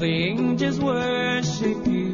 the angels worship you.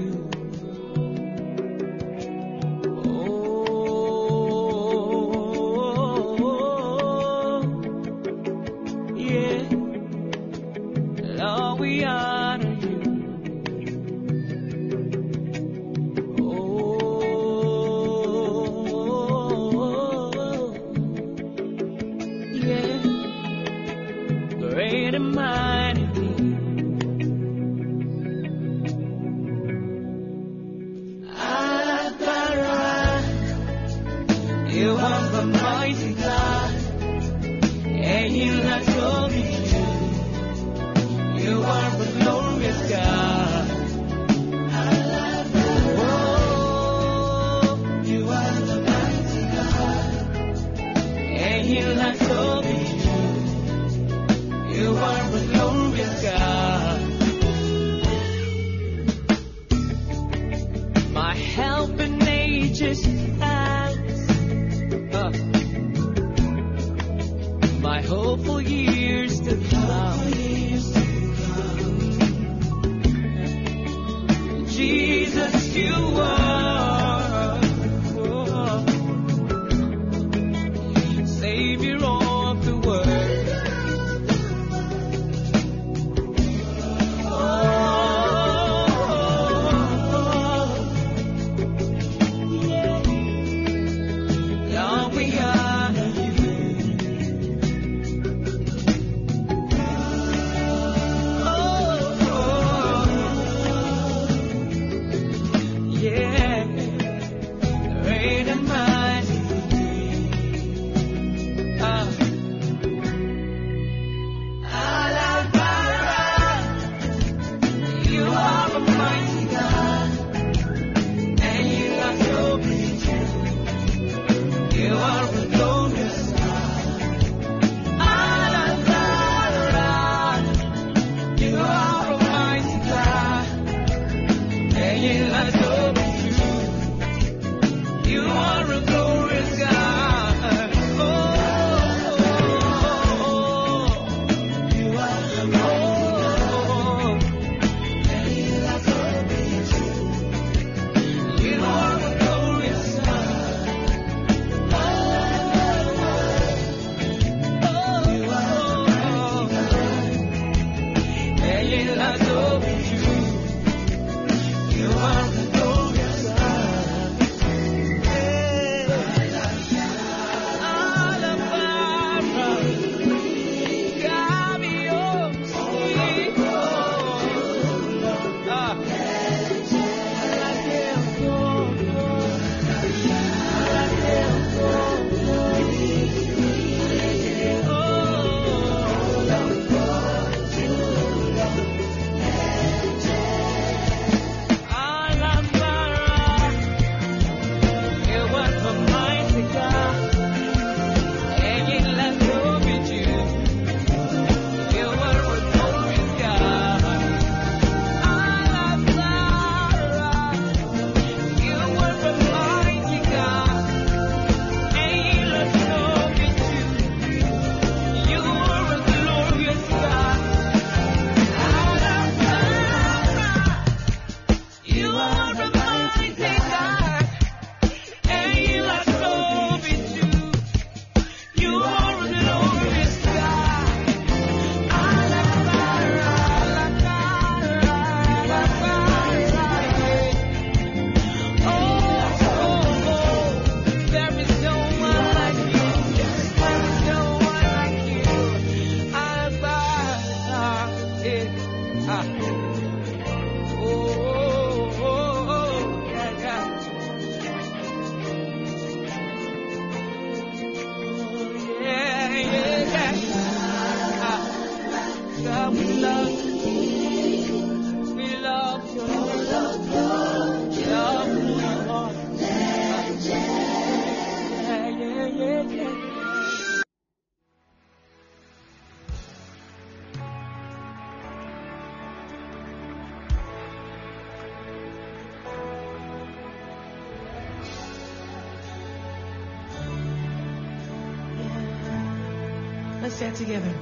Say together.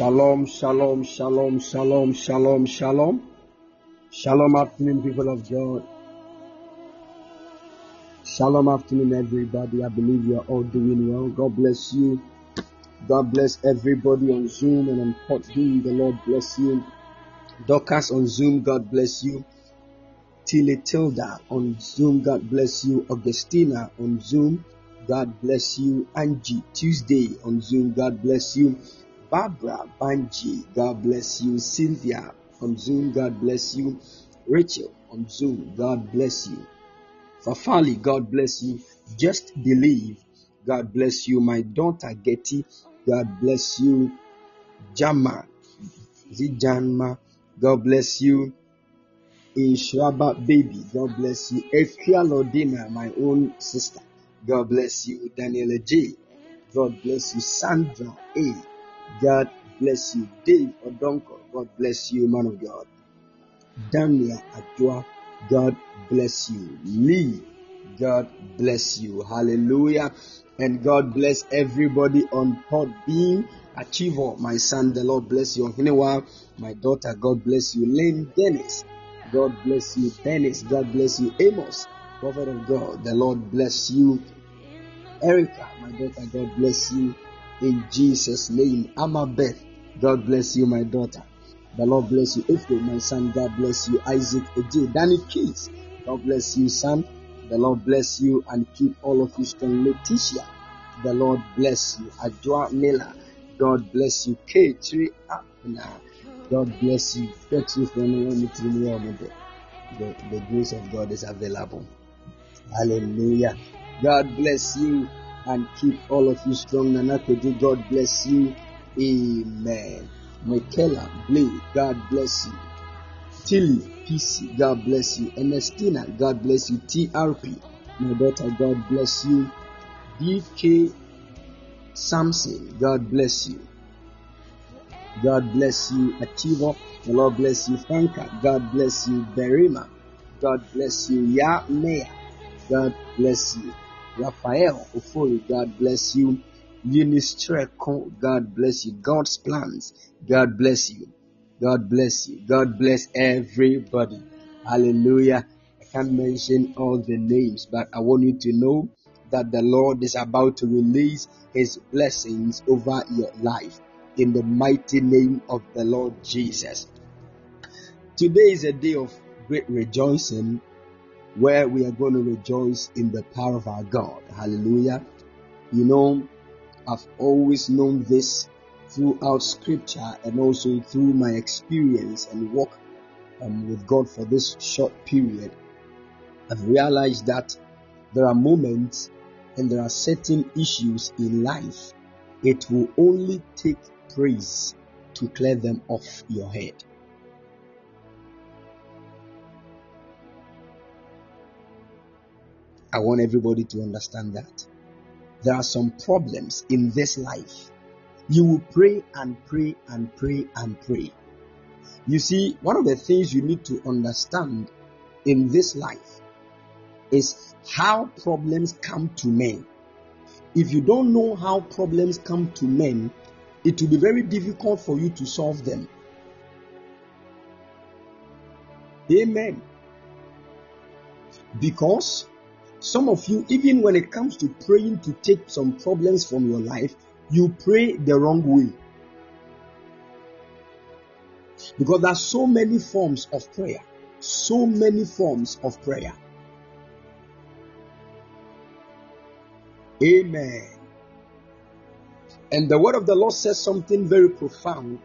Shalom, shalom, shalom, shalom, shalom, shalom. Shalom afternoon, people of God. Shalom afternoon, everybody. I believe you are all doing well. God bless you. God bless everybody on Zoom and on Podbean. The Lord bless you. Dorcas on Zoom, God bless you. Tilly Tilda on Zoom, God bless you. Augustina on Zoom, God bless you. Angie Tuesday on Zoom, God bless you. Barbara Banji, God bless you. Cynthia on Zoom, God bless you. Rachel on Zoom, God bless you. Fafali, God bless you. Just believe, God bless you. My daughter Getty, God bless you. Jama, Zijanma, God bless you. Inshaba baby, God bless you. Ekia Lodina, my own sister, God bless you. Daniela J, God bless you. Sandra A, God bless you. Dave Odonko, God bless you, man of God. Daniel Adwa, God bless you. Lee, God bless you. Hallelujah. And God bless everybody on Podbean. Achiever, my son, the Lord bless you. Hinewa, my daughter, God bless you. Lane Dennis, God bless you. Dennis, God bless you. Amos, prophet of God, the Lord bless you. Erica, my daughter, God bless you. In Jesus' name. Amabeth, God bless you, my daughter. The Lord bless you. Ephraim, my son, God bless you. Isaac Eje, Danny Keys, God bless you, son. The Lord bless you and keep all of you strong. Letitia, the Lord bless you. Adjoa Miller, God bless you. K3 Abner, God bless you. Thank you for knowing me the, the grace of God is available. Hallelujah. God bless you and keep all of you strong. Nana Nanakoji, God bless you. Amen. Michaela, Blake, God bless you. Tilly, PC, God bless you. Ernestina, God bless you. TRP, my daughter, God bless you. DK Samson, God bless you. God bless you. Achiever, the Lord bless you. Franca, God bless you. Berima, God bless you. Ya Mea, God bless you. Raphael Ofori, God bless you. Eunice Treko, God bless you. God's plans, God bless you. God bless you. God bless everybody. Hallelujah. I can't mention all the names, but I want you to know that the Lord is about to release his blessings over your life in the mighty name of the Lord Jesus. Today is a day of great rejoicing where we are going to rejoice in the power of our God. Hallelujah. You know, I've always known this throughout scripture and also through my experience and walk um, with God for this short period. I've realized that there are moments and there are certain issues in life. It will only take praise to clear them off your head. I want everybody to understand that. There are some problems in this life. You will pray and pray and pray and pray. You see, one of the things you need to understand in this life is how problems come to men. If you don't know how problems come to men, it will be very difficult for you to solve them. Amen. Because some of you, even when it comes to praying to take some problems from your life, you pray the wrong way. Because there are so many forms of prayer. So many forms of prayer. Amen. And the word of the Lord says something very profound,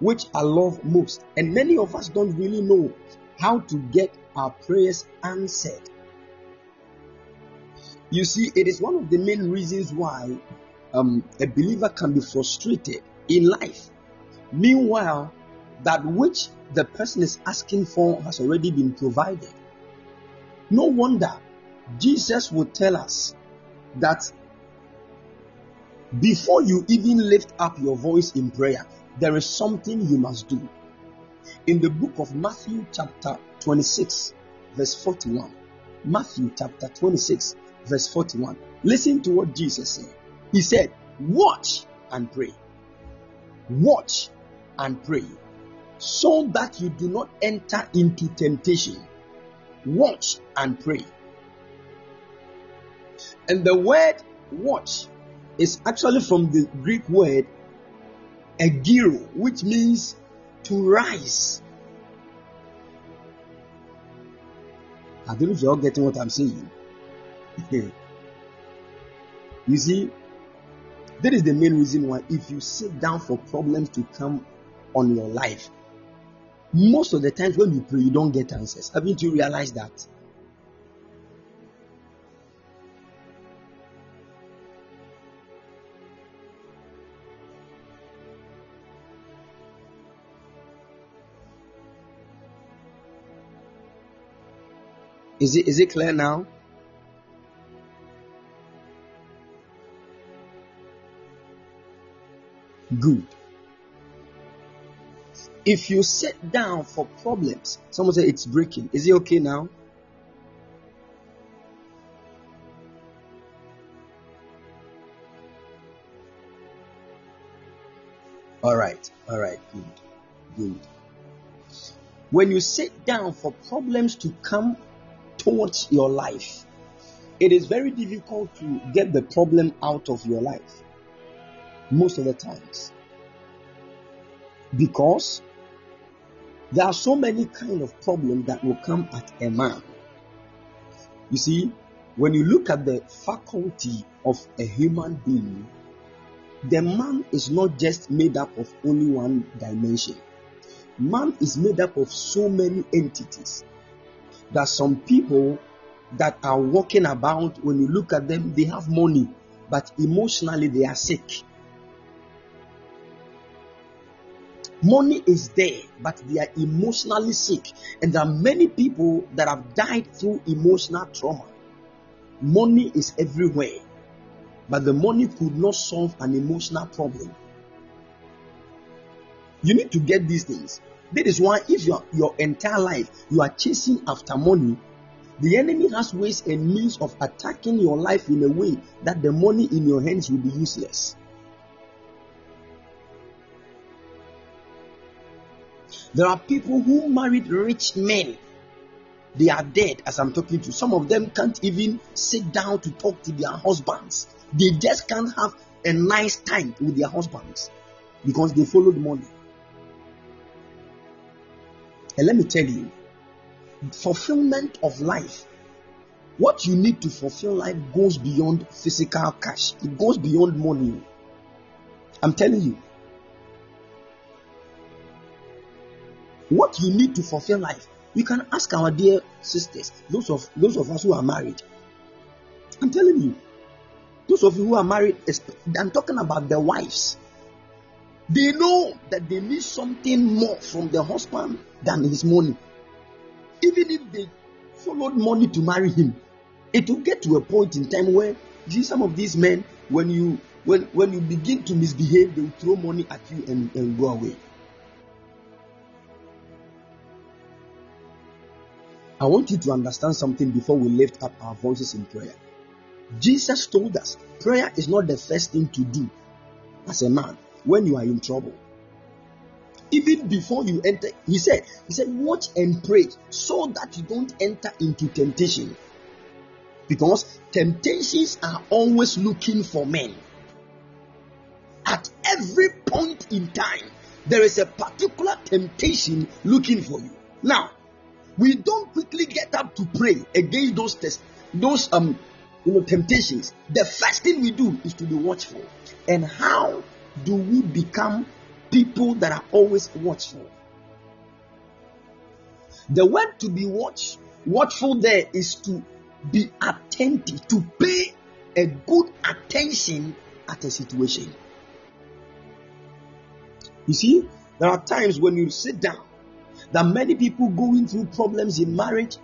which I love most. And many of us don't really know how to get our prayers answered. You see, it is one of the main reasons why um, a believer can be frustrated in life. Meanwhile, that which the person is asking for has already been provided. No wonder Jesus would tell us that before you even lift up your voice in prayer, there is something you must do. In the book of Matthew, chapter 26, verse 41, Matthew chapter 26, verse 41, listen to what Jesus said. He said, Watch and pray. Watch and pray so that you do not enter into temptation. Watch and pray. And the word watch is actually from the Greek word egeiro, which means to rise. I don't know if you're all getting what I'm saying. Hmm. you see, that is the main reason why if you sit down for problems to come on your life, most of the times when you pray, you don't get answers. Haven't you realized that? Is it is it clear now? Good. If you sit down for problems, someone say it's breaking. Is it okay now? All right, all right, good, good. When you sit down for problems to come towards your life, it is very difficult to get the problem out of your life most of the times because there are so many kind of problems that will come at a man. You see, when you look at the faculty of a human being, the man is not just made up of only one dimension. Man is made up of so many entities that some people that are walking about, when you look at them, they have money, but emotionally they are sick. Money is there, but they are emotionally sick. And there are many people that have died through emotional trauma. Money is everywhere, but the money could not solve an emotional problem. You need to get these things. That is why, if your, your entire life you are chasing after money, the enemy has ways and means of attacking your life in a way that the money in your hands will be useless. There are people who married rich men. They are dead as I'm talking to. Some of them can't even sit down to talk to their husbands. They just can't have a nice time with their husbands because they followed money. And let me tell you, fulfillment of life, what you need to fulfill life goes beyond physical cash, it goes beyond money. I'm telling you, what you need to fulfill life. You can ask our dear sisters, those of those of us who are married. I'm telling you, those of you who are married, I'm talking about the wives. They know that they need something more from the husband than his money. Even if they followed money to marry him, it will get to a point in time where see some of these men, when you when when you begin to misbehave, they will throw money at you and, and go away. I want you to understand something before we lift up our voices in prayer. Jesus told us prayer is not the first thing to do as a man when you are in trouble. Even before you enter, he said, He said, watch and pray so that you don't enter into temptation. Because temptations are always looking for men. At every point in time, there is a particular temptation looking for you. Now, we don't quickly get up to pray against those tests, those um you know temptations. The first thing we do is to be watchful. And how do we become people that are always watchful? The word to be watch watchful there is to be attentive, to pay a good attention at a situation. You see, there are times when you sit down that many people going through problems in marriage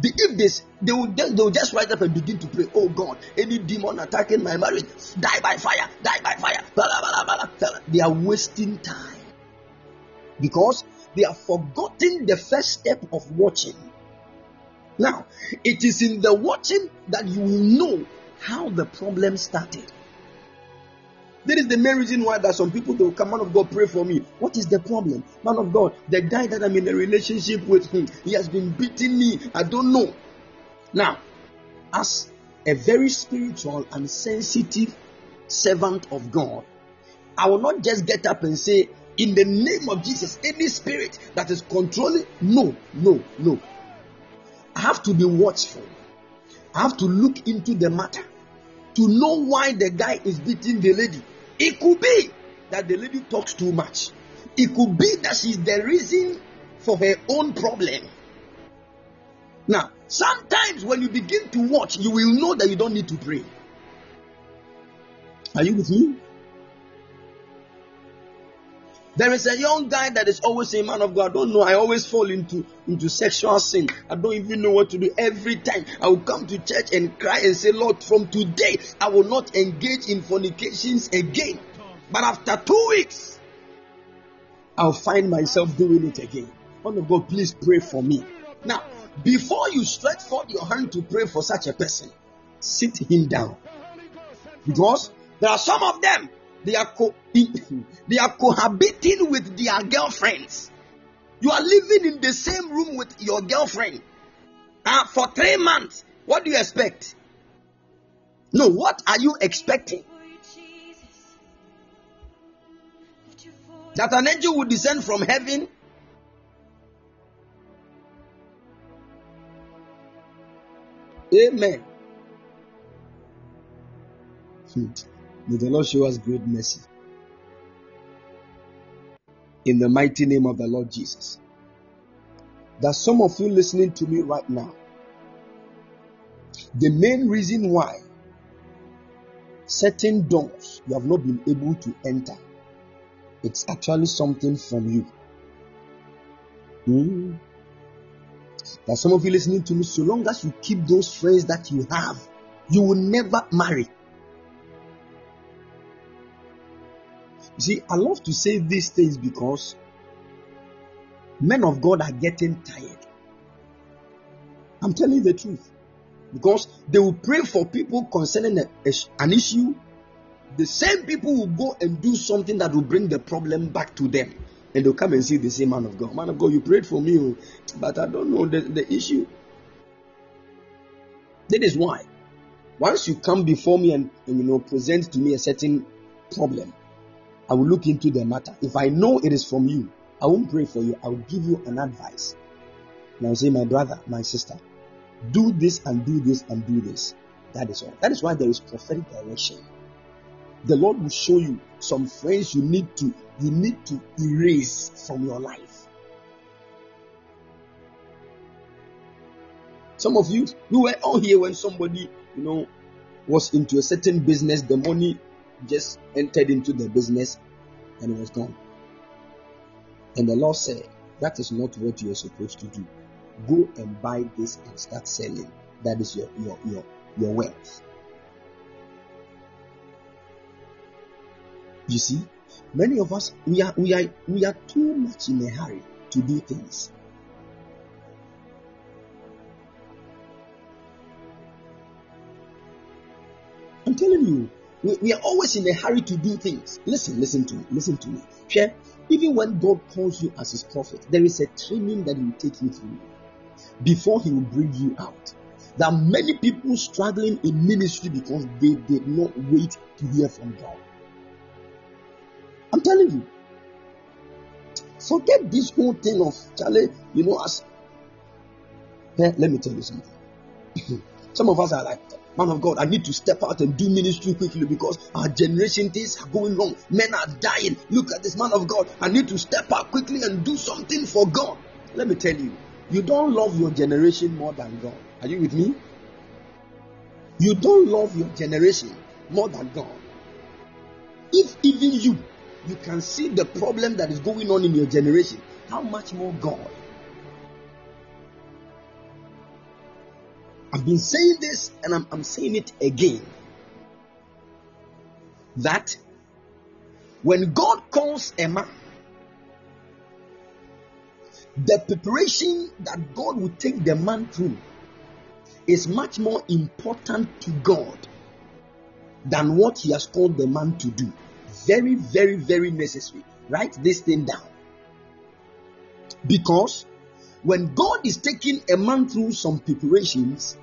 they, if this they will just they will just rise up and begin to pray oh god any demon attacking my marriage die by fire die by fire blah, blah, blah, blah, they are wasting time because they have forgotten the first step of watching. Now it is in the watching that you will know how the problem started That is the main reason why that some people they come, man of God, pray for me. What is the problem? Man of God, the guy that I'm in a relationship with, him, he has been beating me. I don't know. Now, as a very spiritual and sensitive servant of God, I will not just get up and say, in the name of Jesus, any spirit that is controlling, no, no, no. I have to be watchful. I have to look into the matter to know why the guy is beating the lady. It could be that the lady talks too much. It could be that she's the reason for her own problem. Now, sometimes when you begin to watch, you will know that you don't need to pray. Are you with me? There is a young guy that is always a man of God. I don't know. I always fall into, into sexual sin. I don't even know what to do. Every time I will come to church and cry and say, Lord, from today I will not engage in fornications again. But after two weeks, I'll find myself doing it again. Man of God, please pray for me. Now, before you stretch forth your hand to pray for such a person, sit him down. Because there are some of them they are co- they are cohabiting with their girlfriends. You are living in the same room with your girlfriend uh, for three months. What do you expect? No, what are you expecting? That an angel would descend from heaven Amen. May the Lord show us great mercy. In the mighty name of the Lord Jesus. There's some of you listening to me right now. The main reason why certain doors you have not been able to enter, it's actually something from you. Hmm. There's some of you listening to me, so long as you keep those friends that you have, you will never marry. See, I love to say these things because men of God are getting tired. I'm telling the truth. Because they will pray for people concerning a, a, an issue. The same people will go and do something that will bring the problem back to them. And they'll come and see the same man of God. Man of God, you prayed for me, oh, but I don't know the, the issue. That is why. Once you come before me and, and you know present to me a certain problem, I will look into the matter. If I know it is from you, I won't pray for you. I will give you an advice. And I'll say, my brother, my sister, do this and do this and do this. That is all. That is why there is prophetic direction. The Lord will show you some friends you need to you need to erase from your life. Some of you, you were all here when somebody, you know, was into a certain business, the money just entered into the business and was gone. And the Lord said, That is not what you are supposed to do. Go and buy this and start selling. That is your your your, your wealth. You see, many of us we are we are we are too much in a hurry to do things. I'm telling you, we, we are always in a hurry to do things. Listen, listen to me, listen to me. Share. Even when God calls you as his prophet, there is a training that he will take you through before he will bring you out. There are many people struggling in ministry because they did not wait to hear from God. I'm telling you. Forget this whole thing of Charlie, you know, as Eh, let me tell you something. Some of us are like, man of God, I need to step out and do ministry quickly because our generation things are going wrong. Men are dying. Look at this man of God. I need to step out quickly and do something for God. Let me tell you, you don't love your generation more than God. Are you with me? You don't love your generation more than God. If even you, you can see the problem that is going on in your generation, how much more God? I've been saying this and I'm, I'm saying it again. That when God calls a man, the preparation that God will take the man through is much more important to God than what He has called the man to do. very, very, very necessary. Write this thing down. Because when God is taking a man through some preparations,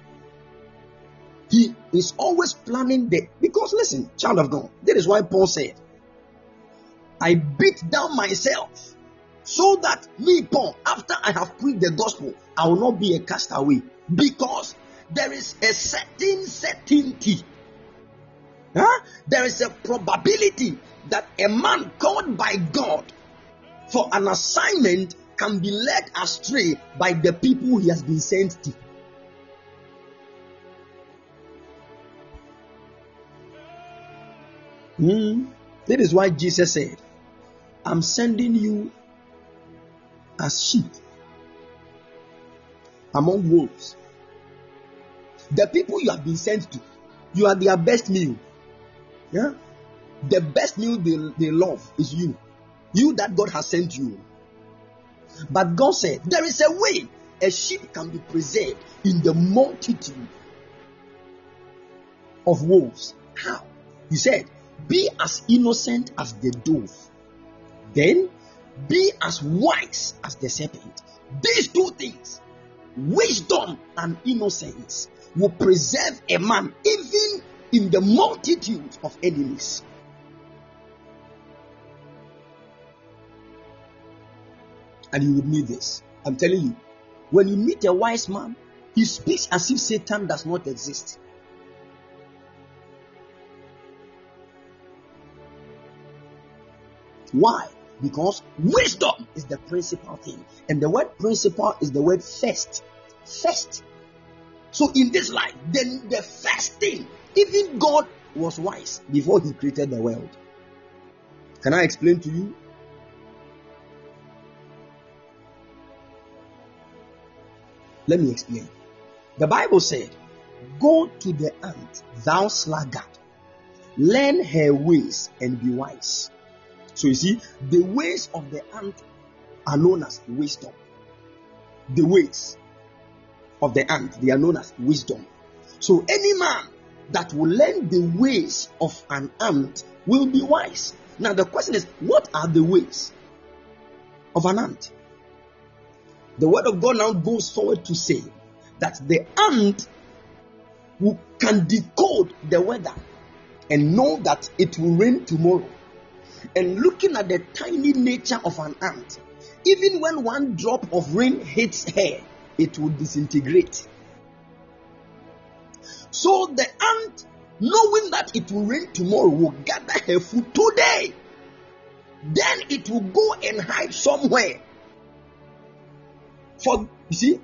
he is always planning the because listen, child of God, that is why Paul said, I beat down myself so that me, Paul, after I have preached the gospel, I will not be a castaway. Because there is a certain certainty. Huh? There is a probability that a man called by God for an assignment can be led astray by the people he has been sent to. Hmm. That is why Jesus said, I'm sending you as sheep among wolves. The people you have been sent to, you are their best meal. Yeah? The best meal they, they love is you. You that God has sent you. But God said, There is a way a sheep can be preserved in the multitude of wolves. How? He said, Be as innocent as the dove, then be as wise as the serpent. These two things, wisdom and innocence, will preserve a man even in the multitude of enemies. And you would need this. I'm telling you, when you meet a wise man, he speaks as if Satan does not exist. Why? Because wisdom is the principal thing. And the word principal is the word first. First. So in this life, then the first thing, even God was wise before he created the world. Can I explain to you? Let me explain. The Bible said, Go to the ant, thou sluggard, learn her ways and be wise. So you see, the ways of the ant are known as wisdom. The ways of the ant, they are known as wisdom. So any man that will learn the ways of an ant will be wise. Now the question is, what are the ways of an ant? The word of God now goes forward to say that the ant who can decode the weather and know that it will rain tomorrow. And looking at the tiny nature of an ant, even when one drop of rain hits her, it will disintegrate. So the ant, knowing that it will rain tomorrow, will gather her food today. Then it will go and hide somewhere. For you see,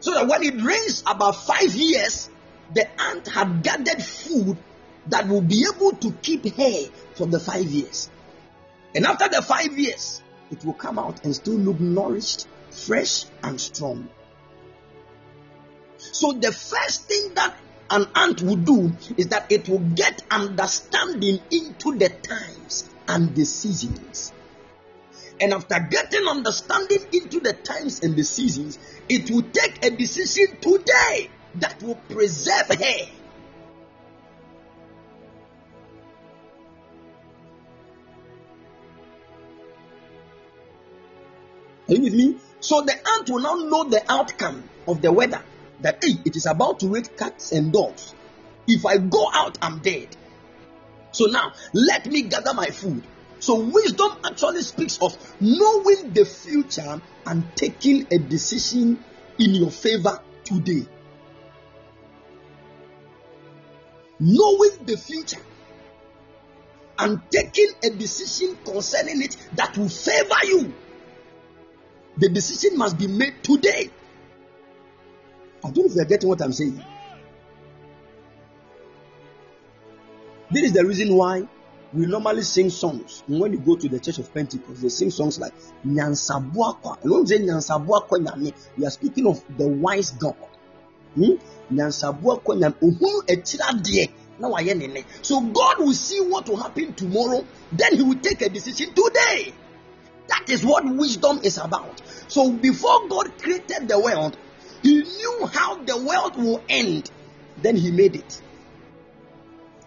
so that when it rains about five years, the ant had gathered food that will be able to keep her for the five years. And after the five years, it will come out and still look nourished, fresh, and strong. So the first thing that an ant will do is that it will get understanding into the times and the seasons. And after getting understanding into the times and the seasons, it will take a decision today that will preserve her. Are you with me? So the ant will now know the outcome of the weather that hey, it is about to rain cats and dogs. If I go out, I'm dead. So now let me gather my food. So wisdom actually speaks of knowing the future and taking a decision in your favor today. Knowing the future and taking a decision concerning it that will favor you. The decision must be made today. I don't know if you're getting what I'm saying. This is the reason why we normally sing songs. When you go to the Church of Pentecost, they sing songs like when they say Nyansabuakwa Nyame, we are speaking of the wise God. Hmm? Nyansabuakwa Nyame. Ohunu etiradeɛ na wayɛ nene. So God will see what will happen tomorrow, then He will take a decision today. That is what wisdom is about. So before God created the world, He knew how the world will end. Then He made it.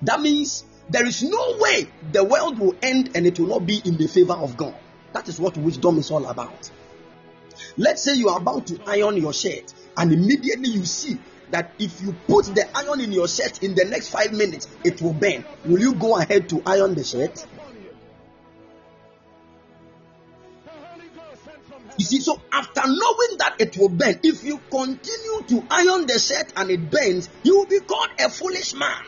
That means There is no way the world will end and it will not be in the favor of God. That is what wisdom is all about. Let's say you are about to iron your shirt, and immediately you see that if you put the iron in your shirt in the next five minutes, it will burn. Will you go ahead to iron the shirt? You see, so after knowing that it will burn, if you continue to iron the shirt and it burns, you will be called a foolish man.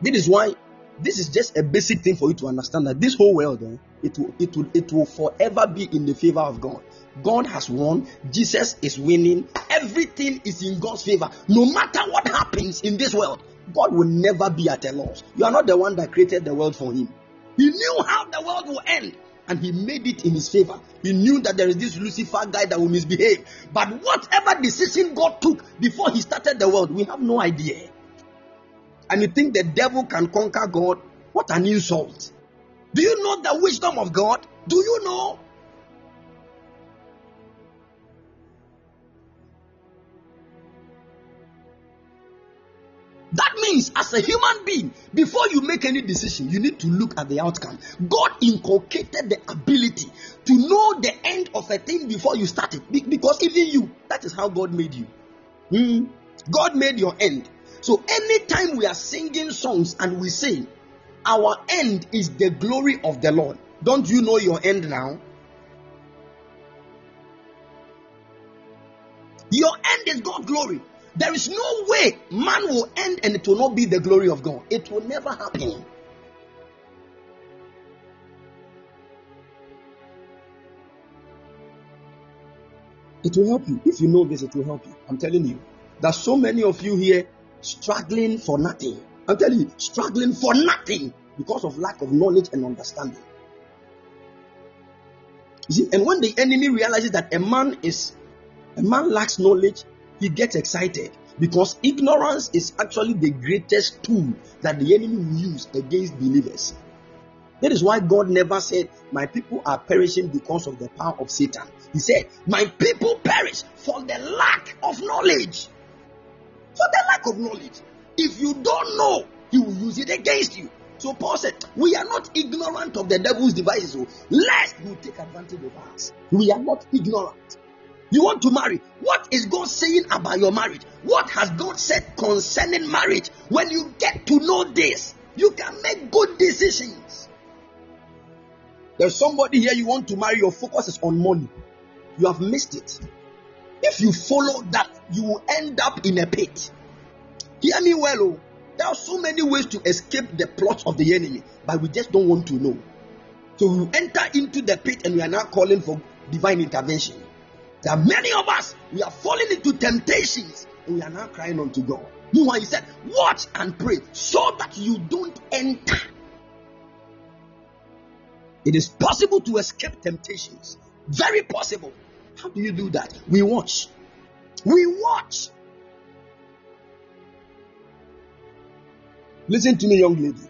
This is why this is just a basic thing for you to understand that this whole world, eh, it will, it will, it will forever be in the favor of God. God has won. Jesus is winning. Everything is in God's favor. No matter what happens in this world, God will never be at a loss. You are not the one that created the world for Him. He knew how the world will end, and He made it in His favor. He knew that there is this Lucifer guy that will misbehave. But whatever decision God took before He started the world, we have no idea and you think the devil can conquer God, what an insult. Do you know the wisdom of God? Do you know? That means, as a human being, before you make any decision, you need to look at the outcome. God inculcated the ability to know the end of a thing before you start it. Because even you, that is how God made you. Hmm. God made your end. So anytime we are singing songs and we sing, our end is the glory of the Lord. Don't you know your end now? Your end is God's glory. There is no way man will end and it will not be the glory of God. It will never happen. It will help you. If you know this, it will help you. I'm telling you. There's so many of you here struggling for nothing. I'm telling you, struggling for nothing because of lack of knowledge and understanding. You see, and when the enemy realizes that a man is a man lacks knowledge, he gets excited because ignorance is actually the greatest tool that the enemy will use against believers. That is why God never said, My people are perishing because of the power of Satan. He said, My people perish for the lack of knowledge for the lack of knowledge. If you don't know, he will use it against you. So Paul said, We are not ignorant of the devil's devices, oh. lest he take advantage of us. We are not ignorant. You want to marry? What is God saying about your marriage? What has God said concerning marriage? When you get to know this, you can make good decisions. There's somebody here you want to marry, your focus is on money. You have missed it. If you follow that, you will end up in a pit. Hear me well, oh. There are so many ways to escape the plots of the enemy, but we just don't want to know. So we enter into the pit and we are now calling for divine intervention. There are many of us, we are falling into temptations and we are now crying unto God. Meanwhile, he said, Watch and pray so that you don't enter. It is possible to escape temptations. Very possible. How do you do that? We watch. We watch. Listen to me, young lady.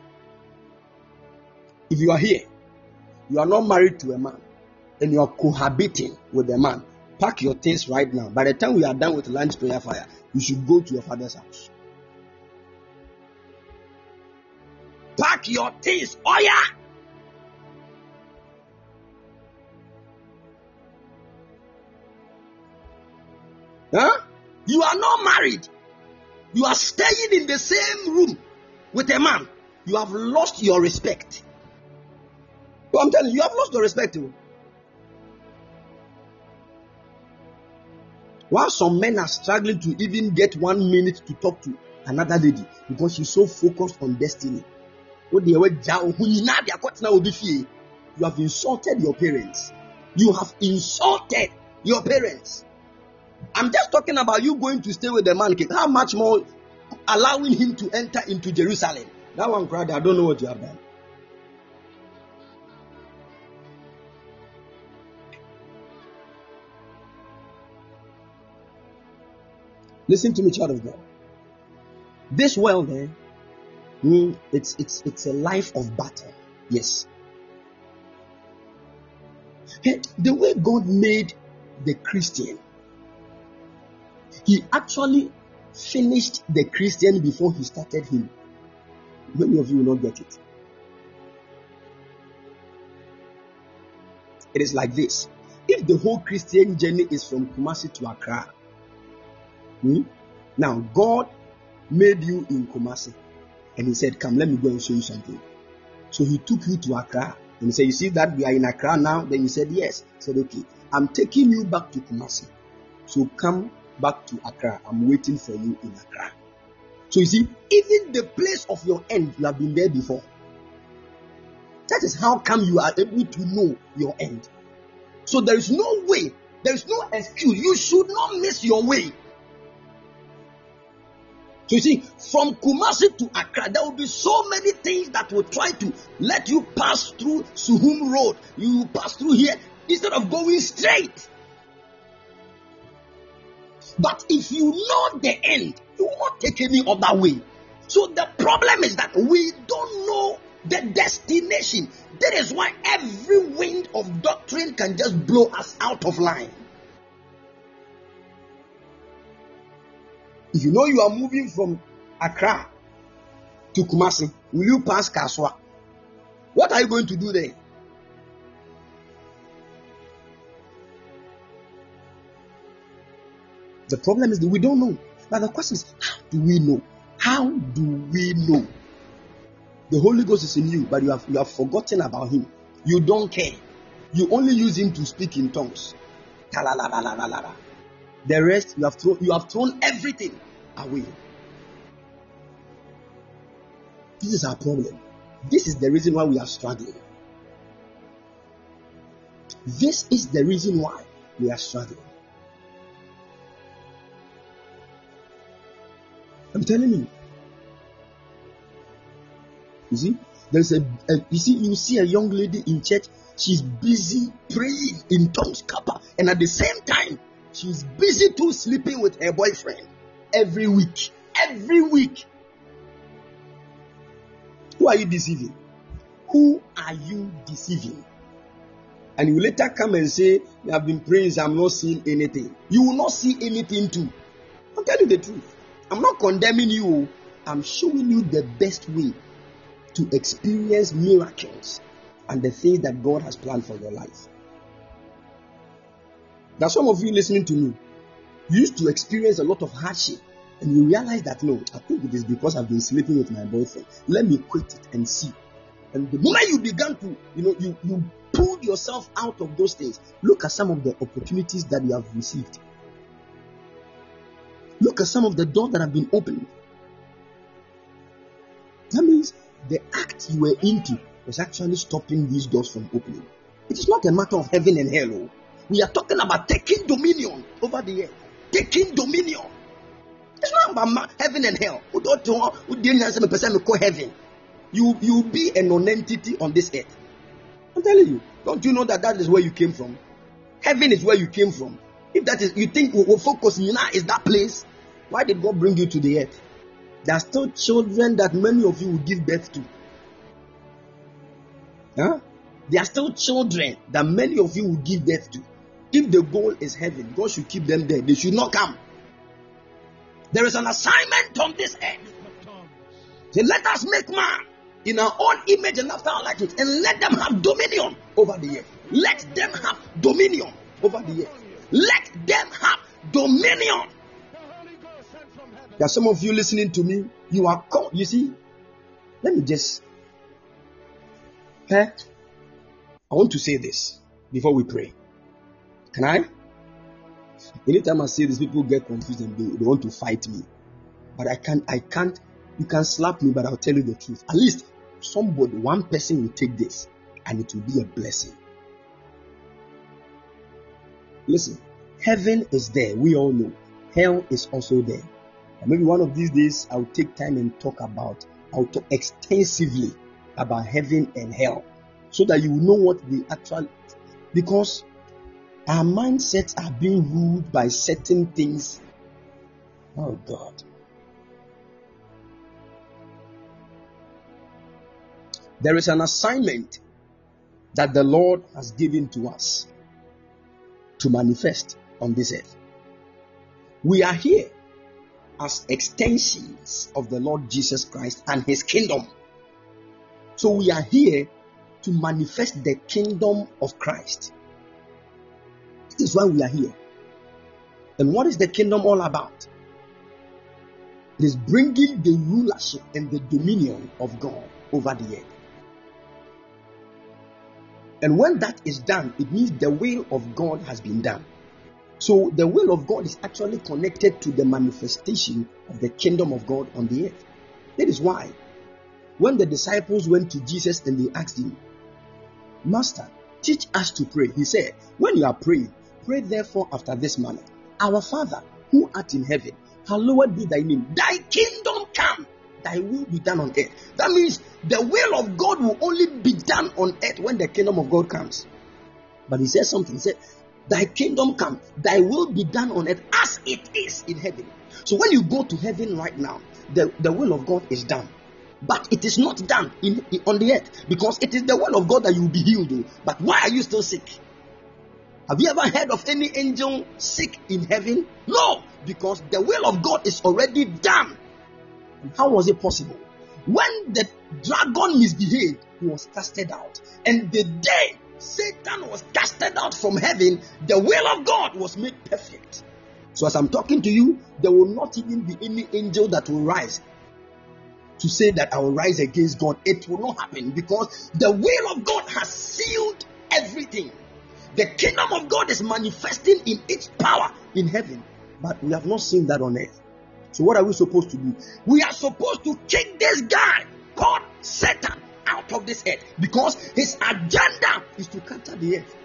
If you are here, you are not married to a man, and you are cohabiting with a man, pack your things right now. By the time we are done with lunch prayer fire, you should go to your father's house. Pack your things. Oh yeah. Huh? You are not married. You are staying in the same room with a man. You have lost your respect. I'm telling you, you have lost your respect. Too. While some men are struggling to even get one minute to talk to another lady because she's so focused on destiny. Oh, oh, you have insulted your parents. You have insulted your parents. I'm just talking about you going to stay with the man. How much more allowing him to enter into Jerusalem? That one crowd, I don't know what you have done. Listen to me, child of God. This world, eh, mm, it's it's it's a life of battle. Yes. The way God made the Christian, He actually finished the Christian before he started him. Many of you will not get it. It is like this. If the whole Christian journey is from Kumasi to Accra, hmm, now God made you in Kumasi and He said, Come, let me go and show you something. So He took you to Accra and He said, You see that we are in Accra now? Then you said, Yes. He said, Okay, I'm taking you back to Kumasi. So come back to Accra. I'm waiting for you in Accra. So you see, even the place of your end, you have been there before. That is how come you are able to know your end. So there is no way, there is no excuse. You should not miss your way. So you see, from Kumasi to Accra, there will be so many things that will try to let you pass through Suhum Road. You pass through here instead of going straight. But if you know the end, you will not take any other way. So the problem is that we don't know the destination. That is why every wind of doctrine can just blow us out of line. If you know you are moving from Accra to Kumasi, will you pass Kasoa? What are you going to do there? The problem is we don't know. But the question is, how do we know? How do we know? The Holy Ghost is in you, but you have you have forgotten about him. You don't care. You only use him to speak in tongues. The rest you have thrown you have thrown everything away. This is our problem. This is the reason why we are struggling. This is the reason why we are struggling. I'm telling you. You see, there's a, a you see, you see a young lady in church, she's busy praying in tongues, kappa, and at the same time, she's busy too sleeping with her boyfriend every week. Every week. Who are you deceiving? Who are you deceiving? And you later come and say, have been praying, I'm not seeing anything. You will not see anything too. I'm telling you the truth. I'm not condemning you. I'm showing you the best way to experience miracles and the things that God has planned for your life. Now, some of you listening to me used to experience a lot of hardship and you realize that no, I think it is because I've been sleeping with my boyfriend. Let me quit it and see. And the moment you began to, you know, you, you pulled yourself out of those things, look at some of the opportunities that you have received. Look at some of the doors that have been opened. That means the act you were into was actually stopping these doors from opening. It is not a matter of heaven and hell. oh. We are talking about taking dominion over the earth. Taking dominion. It's not about heaven and hell. Who don't know- who didn't answer me, person, call heaven. You you be a non-entity on this earth. I'm telling you. Don't you know that that is where you came from? Heaven is where you came from. If that is, you think we will focus now is that place. Why did God bring you to the earth? There are still children that many of you will give birth to. Huh? There are still children that many of you will give birth to. If the goal is heaven, God should keep them there. They should not come. There is an assignment on this earth. Say, let us make man in our own image and after our likeness, and let them have dominion over the earth. Let them have dominion over the earth. Let them have dominion. There are some of you listening to me. You are called. You see, let me just. Eh? I want to say this before we pray. Can I? Anytime I say this, people get confused and they, they want to fight me. But I can't. I can't. You can slap me, but I'll tell you the truth. At least somebody, one person will take this, and it will be a blessing. Listen, heaven is there. We all know. Hell is also there. Maybe one of these days I'll take time and talk about, I'll talk extensively about heaven and hell so that you will know what the actual, because our mindsets are being ruled by certain things. Oh God. There is an assignment that the Lord has given to us to manifest on this earth. We are here as extensions of the Lord Jesus Christ and his kingdom. So we are here to manifest the kingdom of Christ. This is why we are here. And what is the kingdom all about? It is bringing the rulership and the dominion of God over the earth. And when that is done, it means the will of God has been done. So the will of God is actually connected to the manifestation of the kingdom of God on the earth. That is why when the disciples went to Jesus and they asked him, Master, teach us to pray. He said, When you are praying, pray therefore after this manner Our Father, who art in heaven, hallowed be thy name. Thy kingdom come, thy will be done on earth. That means the will of God will only be done on earth when the kingdom of God comes. But he said something. He said, Thy kingdom come, thy will be done on earth as it is in heaven. So when you go to heaven right now, the, the will of God is done. But it is not done in, in- on the earth because it is the will of God that you will be healed. But why are you still sick? Have you ever heard of any angel sick in heaven? No, because the will of God is already done. And how was it possible? When the dragon misbehaved, he was casted out. And the day Satan was casted out from heaven, the will of God was made perfect. So, as I'm talking to you, there will not even be any angel that will rise to say that I will rise against God. It will not happen because the will of God has sealed everything. The kingdom of God is manifesting in its power in heaven, but we have not seen that on earth. So, what are we supposed to do? We are supposed to kick this guy called Satan out of this earth because his agenda is to capture the earth.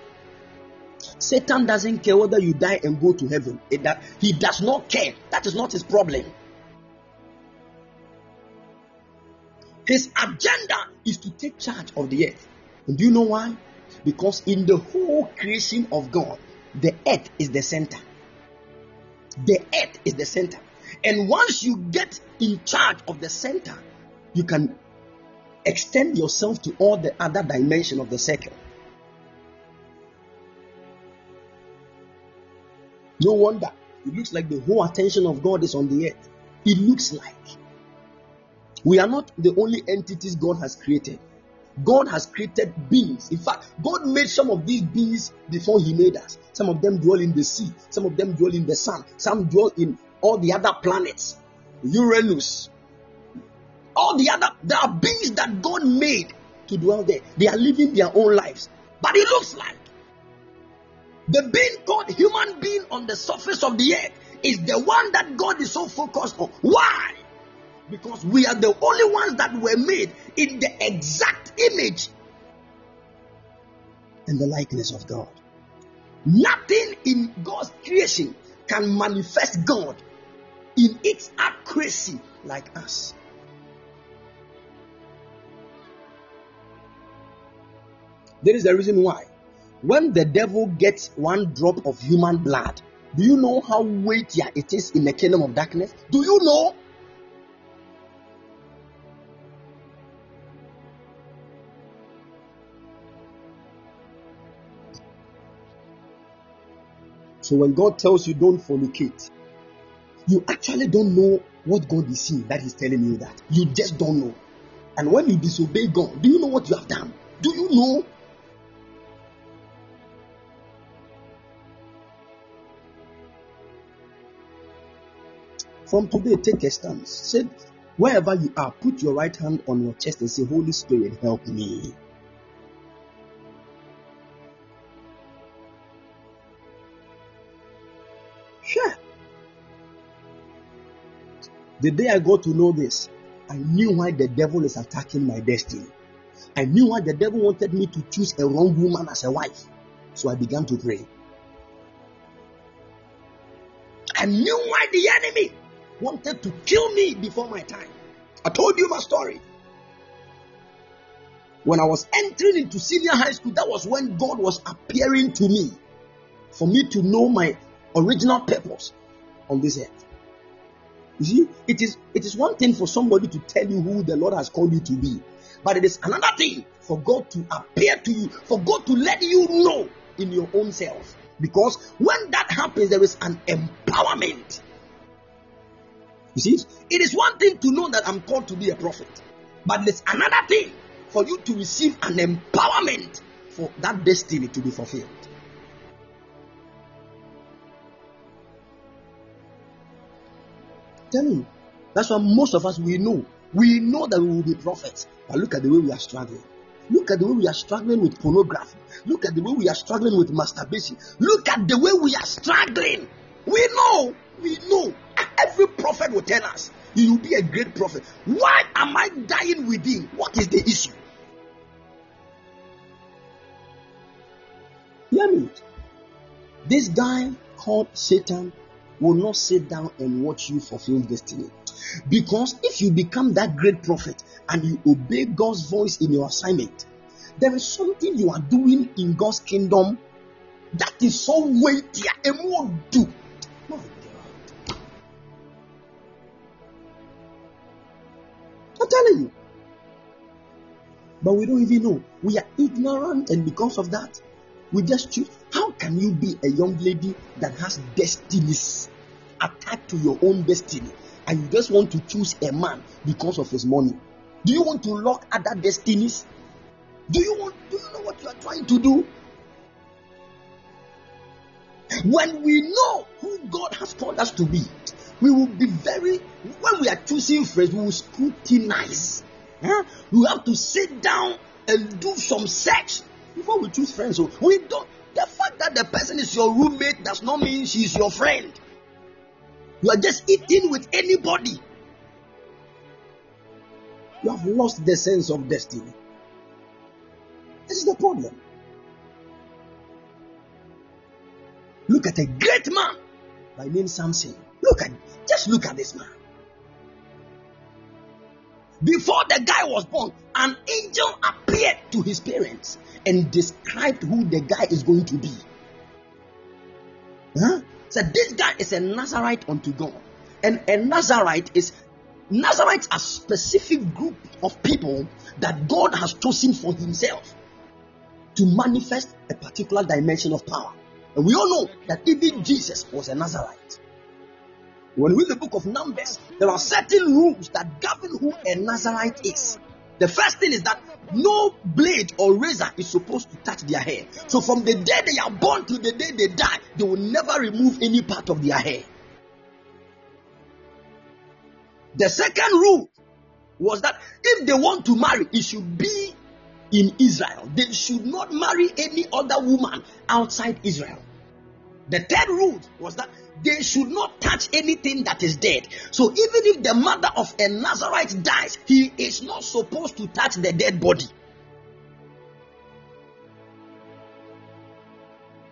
Satan doesn't care whether you die and go to heaven. It- that he does not care. That is not his problem. His agenda is to take charge of the earth. And do you know why? Because in the whole creation of God, the earth is the center. The earth is the center. And once you get in charge of the center, you can extend yourself to all the other dimension of the circle. No wonder it looks like the whole attention of God is on the earth. It looks like we are not the only entities God has created. God has created beings. In fact, God made some of these beings before He made us. Some of them dwell in the sea, some of them dwell in the sun, some dwell in all the other planets, Uranus, all the other. There are beings that God made to dwell there. They are living their own lives. But it looks like the being called human being on the surface of the earth is the one that God is so focused on. Why? Because we are the only ones that were made in the exact image and the likeness of God. Nothing in God's creation can manifest God in its accuracy like us. There is the reason why. When the devil gets one drop of human blood, do you know how weightier it is in the kingdom of darkness? Do you know? So when God tells you don't fornicate, you actually don't know what God is seeing that He's telling you that. You just don't know. And when you disobey God, do you know what you have done? Do you know? From today, take a stance. Say, wherever you are, put your right hand on your chest and say, Holy Spirit, help me. Sure. The day I got to know this, I knew why the devil is attacking my destiny. I knew why the devil wanted me to choose a wrong woman as a wife. So I began to pray. I knew why the enemy wanted to kill me before my time. I told you my story. When I was entering into senior high school, that was when God was appearing to me for me to know my original purpose on this earth. You see, it is it is one thing for somebody to tell you who the Lord has called you to be, but it is another thing for God to appear to you, for God to let you know in your own self. Because when that happens, there is an empowerment. You see, it is one thing to know that I'm called to be a prophet, but it's another thing for you to receive an empowerment for that destiny to be fulfilled. Tell me, that's why most of us we know we know that we will be prophets, but look at the way we are struggling. Look at the way we are struggling with pornography. Look at the way we are struggling with masturbation. Look at the way we are struggling. We know, we know. Every prophet will tell us, you will be a great prophet. Why am I dying within? What is the issue? Hear me. This guy called Satan will not sit down and watch you fulfill destiny. Because if you become that great prophet and you obey God's voice in your assignment, there is something you are doing in God's kingdom that is so weightier and more weighty But we don't even know. We are ignorant, and because of that, we just choose. How can you be a young lady that has destinies attached to your own destiny, and you just want to choose a man because of his money? Do you want to lock other destinies? Do you want? Do you know what you are trying to do? When we know who God has called us to be, we will be very. When we are choosing friends, we will scrutinize. Huh? We have to sit down and do some search before we choose friends. So we don't. The fact that the person is your roommate does not mean she is your friend. You are just eating with anybody. You have lost the sense of destiny. This is the problem. Look at a great man by name Samson. Look at just look at this man. Before the guy was born, an angel appeared to his parents and described who the guy is going to be. Huh? Said this guy is a Nazarite unto God. And a Nazarite is Nazarites are specific group of people that God has chosen for himself to manifest a particular dimension of power. And we all know that even Jesus was a Nazarite. When we read the book of Numbers, there are certain rules that govern who a Nazarite is. The first thing is that no blade or razor is supposed to touch their hair. So from the day they are born to the day they die, they will never remove any part of their hair. The second rule was that if they want to marry, it should be in Israel. They should not marry any other woman outside Israel. The third rule was that they should not touch anything that is dead. So even if the mother of a Nazarite dies, he is not supposed to touch the dead body.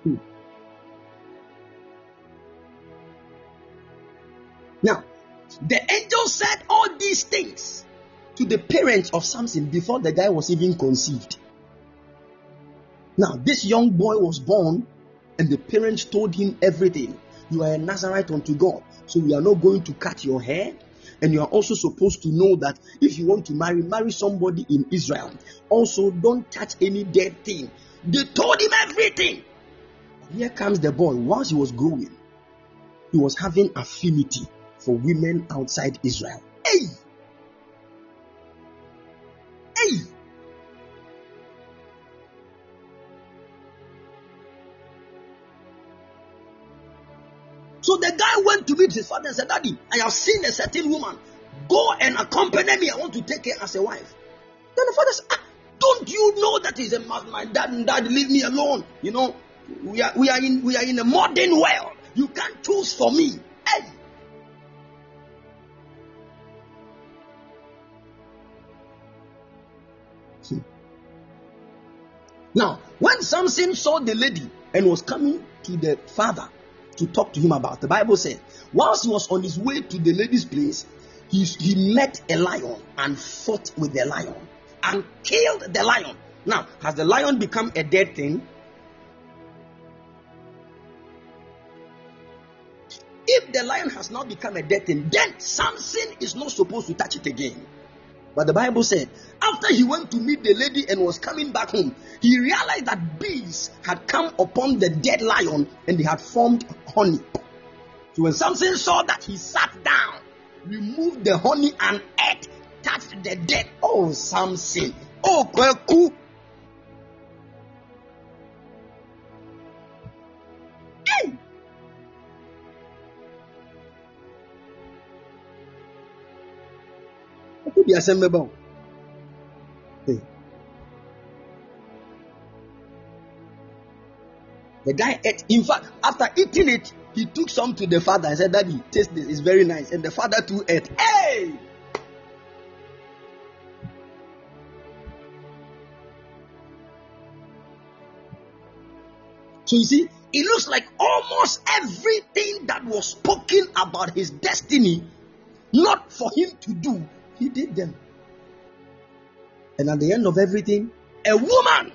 Hmm. Now, the angel said all these things to the parents of Samson before the guy was even conceived. Now, this young boy was born, and the parents told him everything. You are a Nazarite unto God, so we are not going to cut your hair. And you are also supposed to know that if you want to marry, marry somebody in Israel. Also, don't touch any dead thing. They told him everything. Here comes the boy. Once he was growing, he was having affinity for women outside Israel. Hey! Hey! So the guy went to meet his father and said, Daddy, I have seen a certain woman. Go and accompany me. I want to take her as a wife. Then the father said, ah, Don't you know that is a my, dad and dad leave me alone? You know, we are we are in we are in a modern world. You can't choose for me. Hey! Hmm. Now, when Samson saw the lady and was coming to the father to talk to him about, the Bible said, whilst he was on his way to the lady's place, he, he met a lion and fought with the lion and killed the lion. Now, has the lion become a dead thing? If the lion has not become a dead thing, then Samson is not supposed to touch it again. But the Bible said, after he went to meet the lady and was coming back home, he realized that bees had come upon the dead lion and they had formed honey. So when Samson saw that, he sat down removed the honey and ate, touched the dead. Oh, Samson. Oh, Kweku. Di assemble. Hey. The guy ate. In fact, after eating it, he took some to the father and said, Daddy, taste this. It's very nice. And the father too ate. Hey! So you see, it looks like almost everything that was spoken about his destiny, not for him to do, he did them. And at the end of everything, a woman,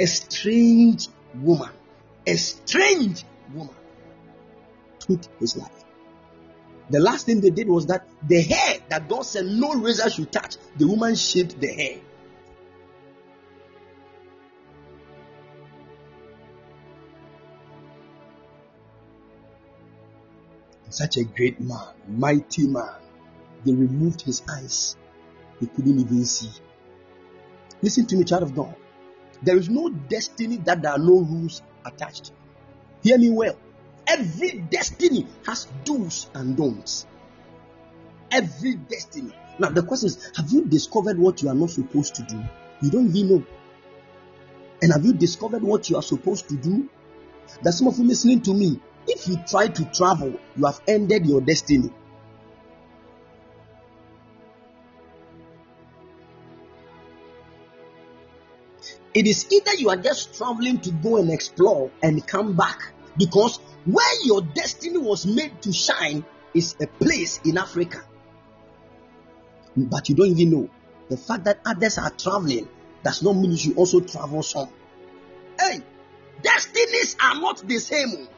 a strange woman, a strange woman took his life. The last thing they did was that the hair that God said no razor should touch, the woman shaved the hair. Such a great man, mighty man. They removed his eyes. He couldn't even see. Listen to me, child of God. There is no destiny that there are no rules attached. Hear me well. Every destiny has do's and don'ts. Every destiny. Now, the question is have you discovered what you are not supposed to do? You don't even know. And have you discovered what you are supposed to do? There's some of you listening to me. If you try to travel, you have ended your destiny. It is either you are just traveling to go and explore and come back because where your destiny was made to shine is a place in Africa. But you don't even know. The fact that others are traveling does not mean you should also travel some. Hey, destinies are not the same.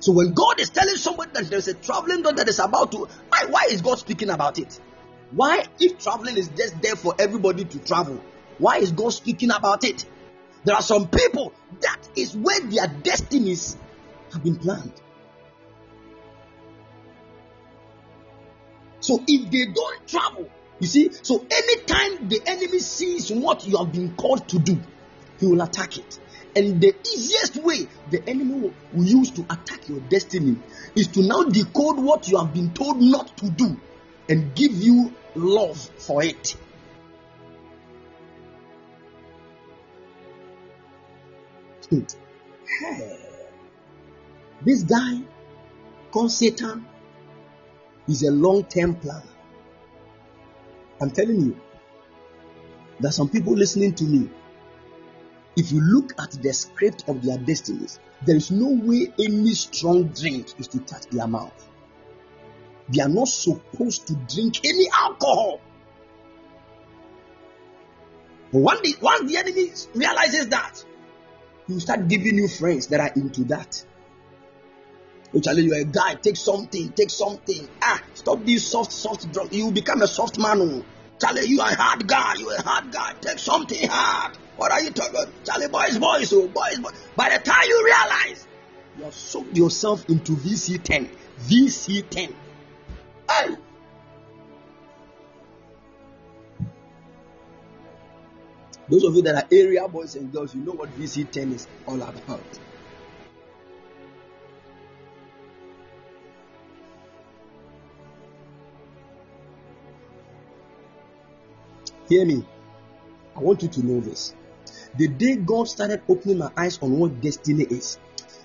So when God is telling somebody that there's a traveling dog that is about to, why, why is God speaking about it? Why, if traveling is just there for everybody to travel, why is God speaking about it? There are some people that is where their destinies have been planned. So if they don't travel, you see, so anytime the enemy sees what you have been called to do, he will attack it. And the easiest way the enemy will, use to attack your destiny is to now decode what you have been told not to do and give you love for it. This guy called Satan is a long term plan. I'm telling you, there are some people listening to me. If you look at the script of their destinies, there is no way any strong drink is to touch their mouth. They are not supposed to drink any alcohol. But once the enemy realizes that, he will start giving you friends that are into that. Oh, Charlie, you're a guy. Take something. Take something. Ah, stop this soft, soft drug. You become a soft man. Oh. Charlie, you are a hard guy. You are a hard guy. Take something hard. What are you talking about? Charlie, boys, boys, oh, boys, boys. By the time you realize, you have soaked yourself into VC10. VC10. Hey! Those of you that are area boys and girls, you know what VC10 is all about. Hear me. I want you to know this. The day God started opening my eyes on what destiny is,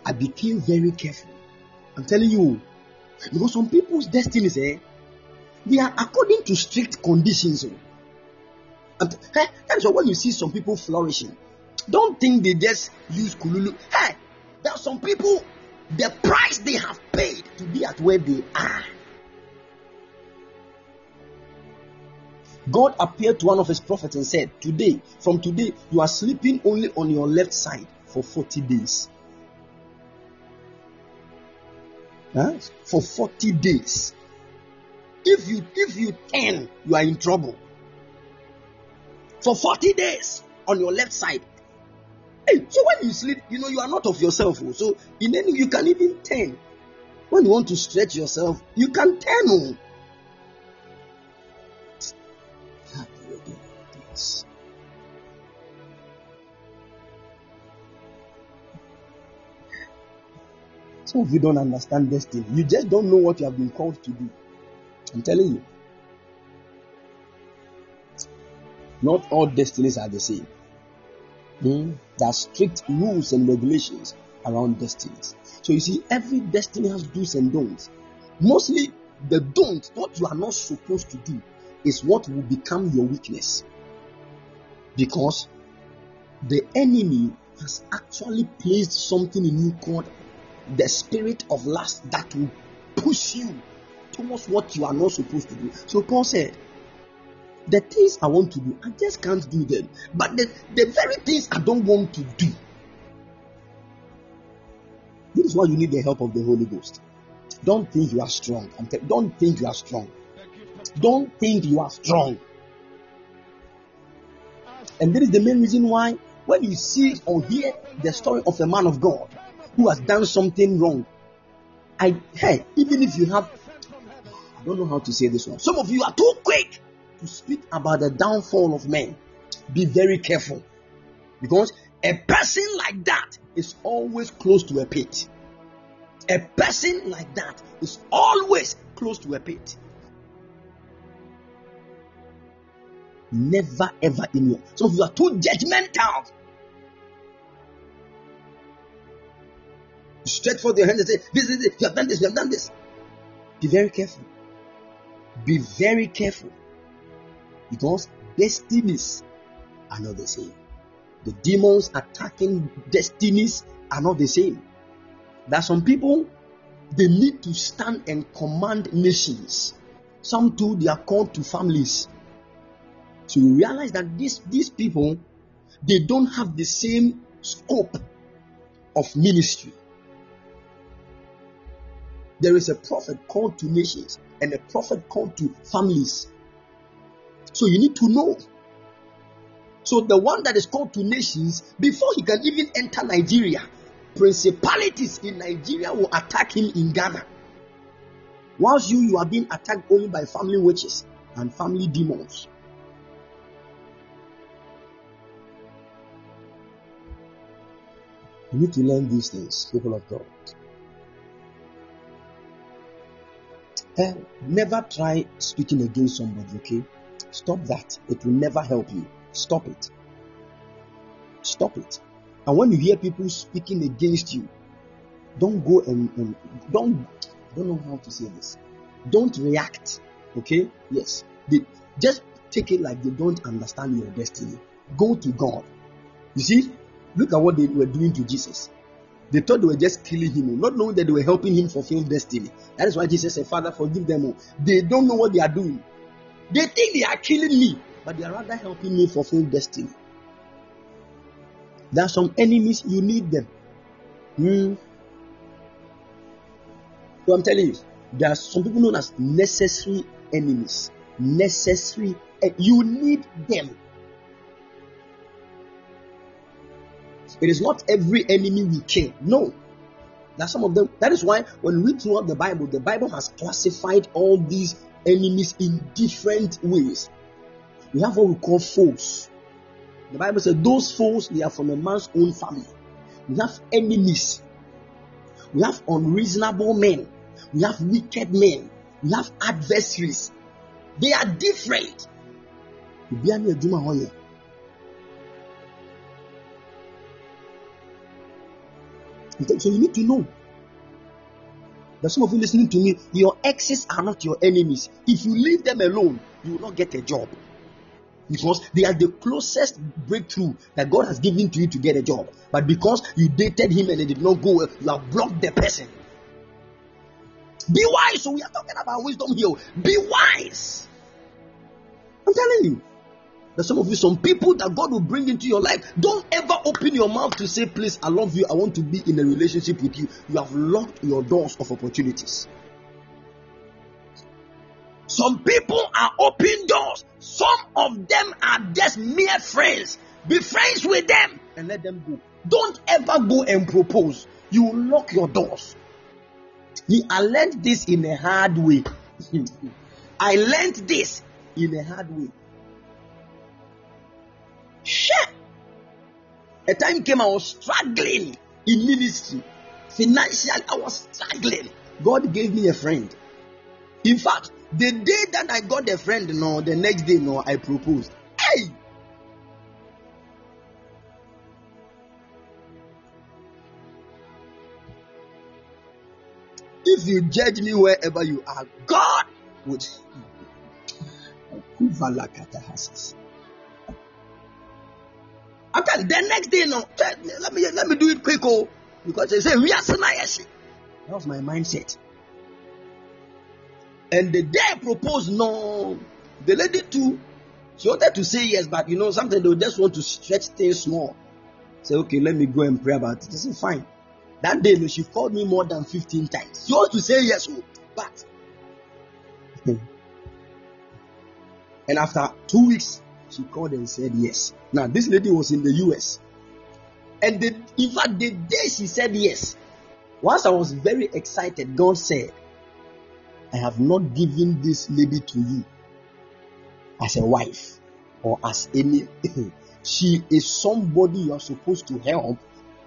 I became very careful. I'm telling you, because some people's destinies, eh, they are according to strict conditions. oh. And, eh, that is why when you see some people flourishing, don't think they just use kululu. Hey, there are some people, the price they have paid to be at where they are. God appeared to one of his prophets and said, Today, from today, you are sleeping only on your left side for 40 days. Huh? For 40 days. If you if you turn, you are in trouble. For 40 days on your left side. Hey, so when you sleep, you know you are not of yourself. oh. So in any you can even turn. When you want to stretch yourself, you can turn. Oh. Some of you don't understand destiny. You just don't know what you have been called to do. I'm telling you. Not all destinies are the same. Hmm? There are strict rules and regulations around destinies. So you see, every destiny has do's and don'ts. Mostly, the don't, what you are not supposed to do, is what will become your weakness. Because the enemy has actually placed something in you called the spirit of lust that will push you towards what you are not supposed to do. So Paul said, the things I want to do, I just can't do them. But the, the very things I don't want to do. This is why you need the help of the Holy Ghost. Don't think you are strong. Tell- don't think you are strong. Don't think you are strong. And this is the main reason why when you see or hear the story of a man of God who has done something wrong, I hey, even if you have I don't know how to say this one. Some of you are too quick to speak about the downfall of men. Be very careful. Because a person like that is always close to a pit. A person like that is always close to a pit. Never ever in your some of you are too judgmental. Stretch forth your hand and say, This is it, you have done this, you have done this. Be very careful. Be very careful. Because destinies are not the same. The demons attacking destinies are not the same. There are some people they need to stand and command nations. Some too they are called to families. So you realize that these these people they don't have the same scope of ministry. There is a prophet called to nations and a prophet called to families. So you need to know. So the one that is called to nations, before he can even enter Nigeria, principalities in Nigeria will attack him in Ghana. Whilst you, you are being attacked only by family witches and family demons. You need to learn these things, people of God. And never try speaking against somebody, okay? Stop that. It will never help you. Stop it. Stop it. And when you hear people speaking against you, don't go and, and don't don't know how to say this. Don't react. Okay? Yes. They, just take it like they don't understand your destiny. Go to God. You see, look at what they were doing to Jesus. They thought they were just killing him, not knowing that they were helping him fulfill destiny. That is why Jesus said, Father, forgive them all. They don't know what they are doing. They think they are killing me, but they are rather helping me fulfill destiny. There are some enemies, you need them. Hmm. So I'm telling you, there are some people known as necessary enemies. Necessary, eh, you need them. It is not every enemy we kill. No. That some of them. That is why when we throughout the Bible, the Bible has classified all these enemies in different ways. We have what we call foes. The Bible says those foes they are from a man's own family. We have enemies. We have unreasonable men. We have wicked men. We have adversaries. They are different. So you need to know. There's some of you listening to me. Your exes are not your enemies. If you leave them alone, you will not get a job. Because they are the closest breakthrough that God has given to you to get a job. But because you dated him and it did not go well, you have blocked the person. Be wise. So we are talking about wisdom here. Be wise. I'm telling you. There's some of you, some people that God will bring into your life. Don't ever open your mouth to say, Please, I love you. I want to be in a relationship with you. You have locked your doors of opportunities. Some people are open doors. Some of them are just mere friends. Be friends with them and let them go. Don't ever go and propose. You lock your doors. Me, I learned this in a hard way. I learned this in a hard way. Shit. A time came I was struggling in ministry. Financially, I was struggling. God gave me a friend. In fact, the day that I got a friend, no, the next day, no, I proposed. Hey! If you judge me wherever you are, God would. The next day, no, let me let me do it quick, oh, because they say we are That was my mindset. And the day I proposed, no, the lady too, she wanted to say yes, but you know, something they just want to stretch things small. Say, okay, let me go and pray about it. I said, fine. That day, no, she called me more than 15 times. She wants to say yes, oh, but. and after two weeks, she called and said yes. Now, this lady was in the US. And the, in fact, the day she said yes, once I was very excited, God said, I have not given this lady to you as a wife or as any. she is somebody you are supposed to help,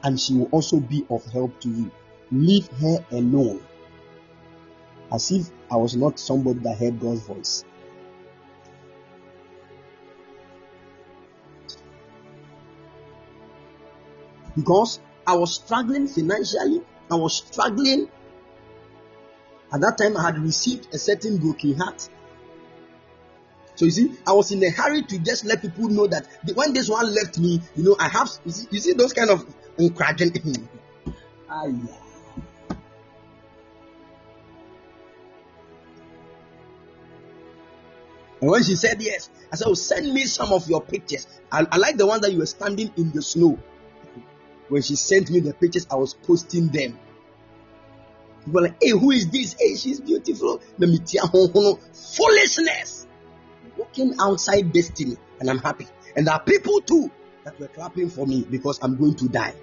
and she will also be of help to you. Leave her alone. As if I was not somebody that heard God's voice. Because I was struggling financially, I was struggling. At that time, I had received a certain broken heart. So you see, I was in a hurry to just let people know that when this one left me, you know, I have you see, you see those kind of encouraging. ah, yeah. And when she said yes, I said, oh, send me some of your pictures. I, I like the one that you were standing in the snow. When she sent me the pictures, I was posting them. People were like, hey, who is this? Hey, she's beautiful. Foolishness. Walking outside destiny, and I'm happy. And there are people too that were clapping for me because I'm going to die.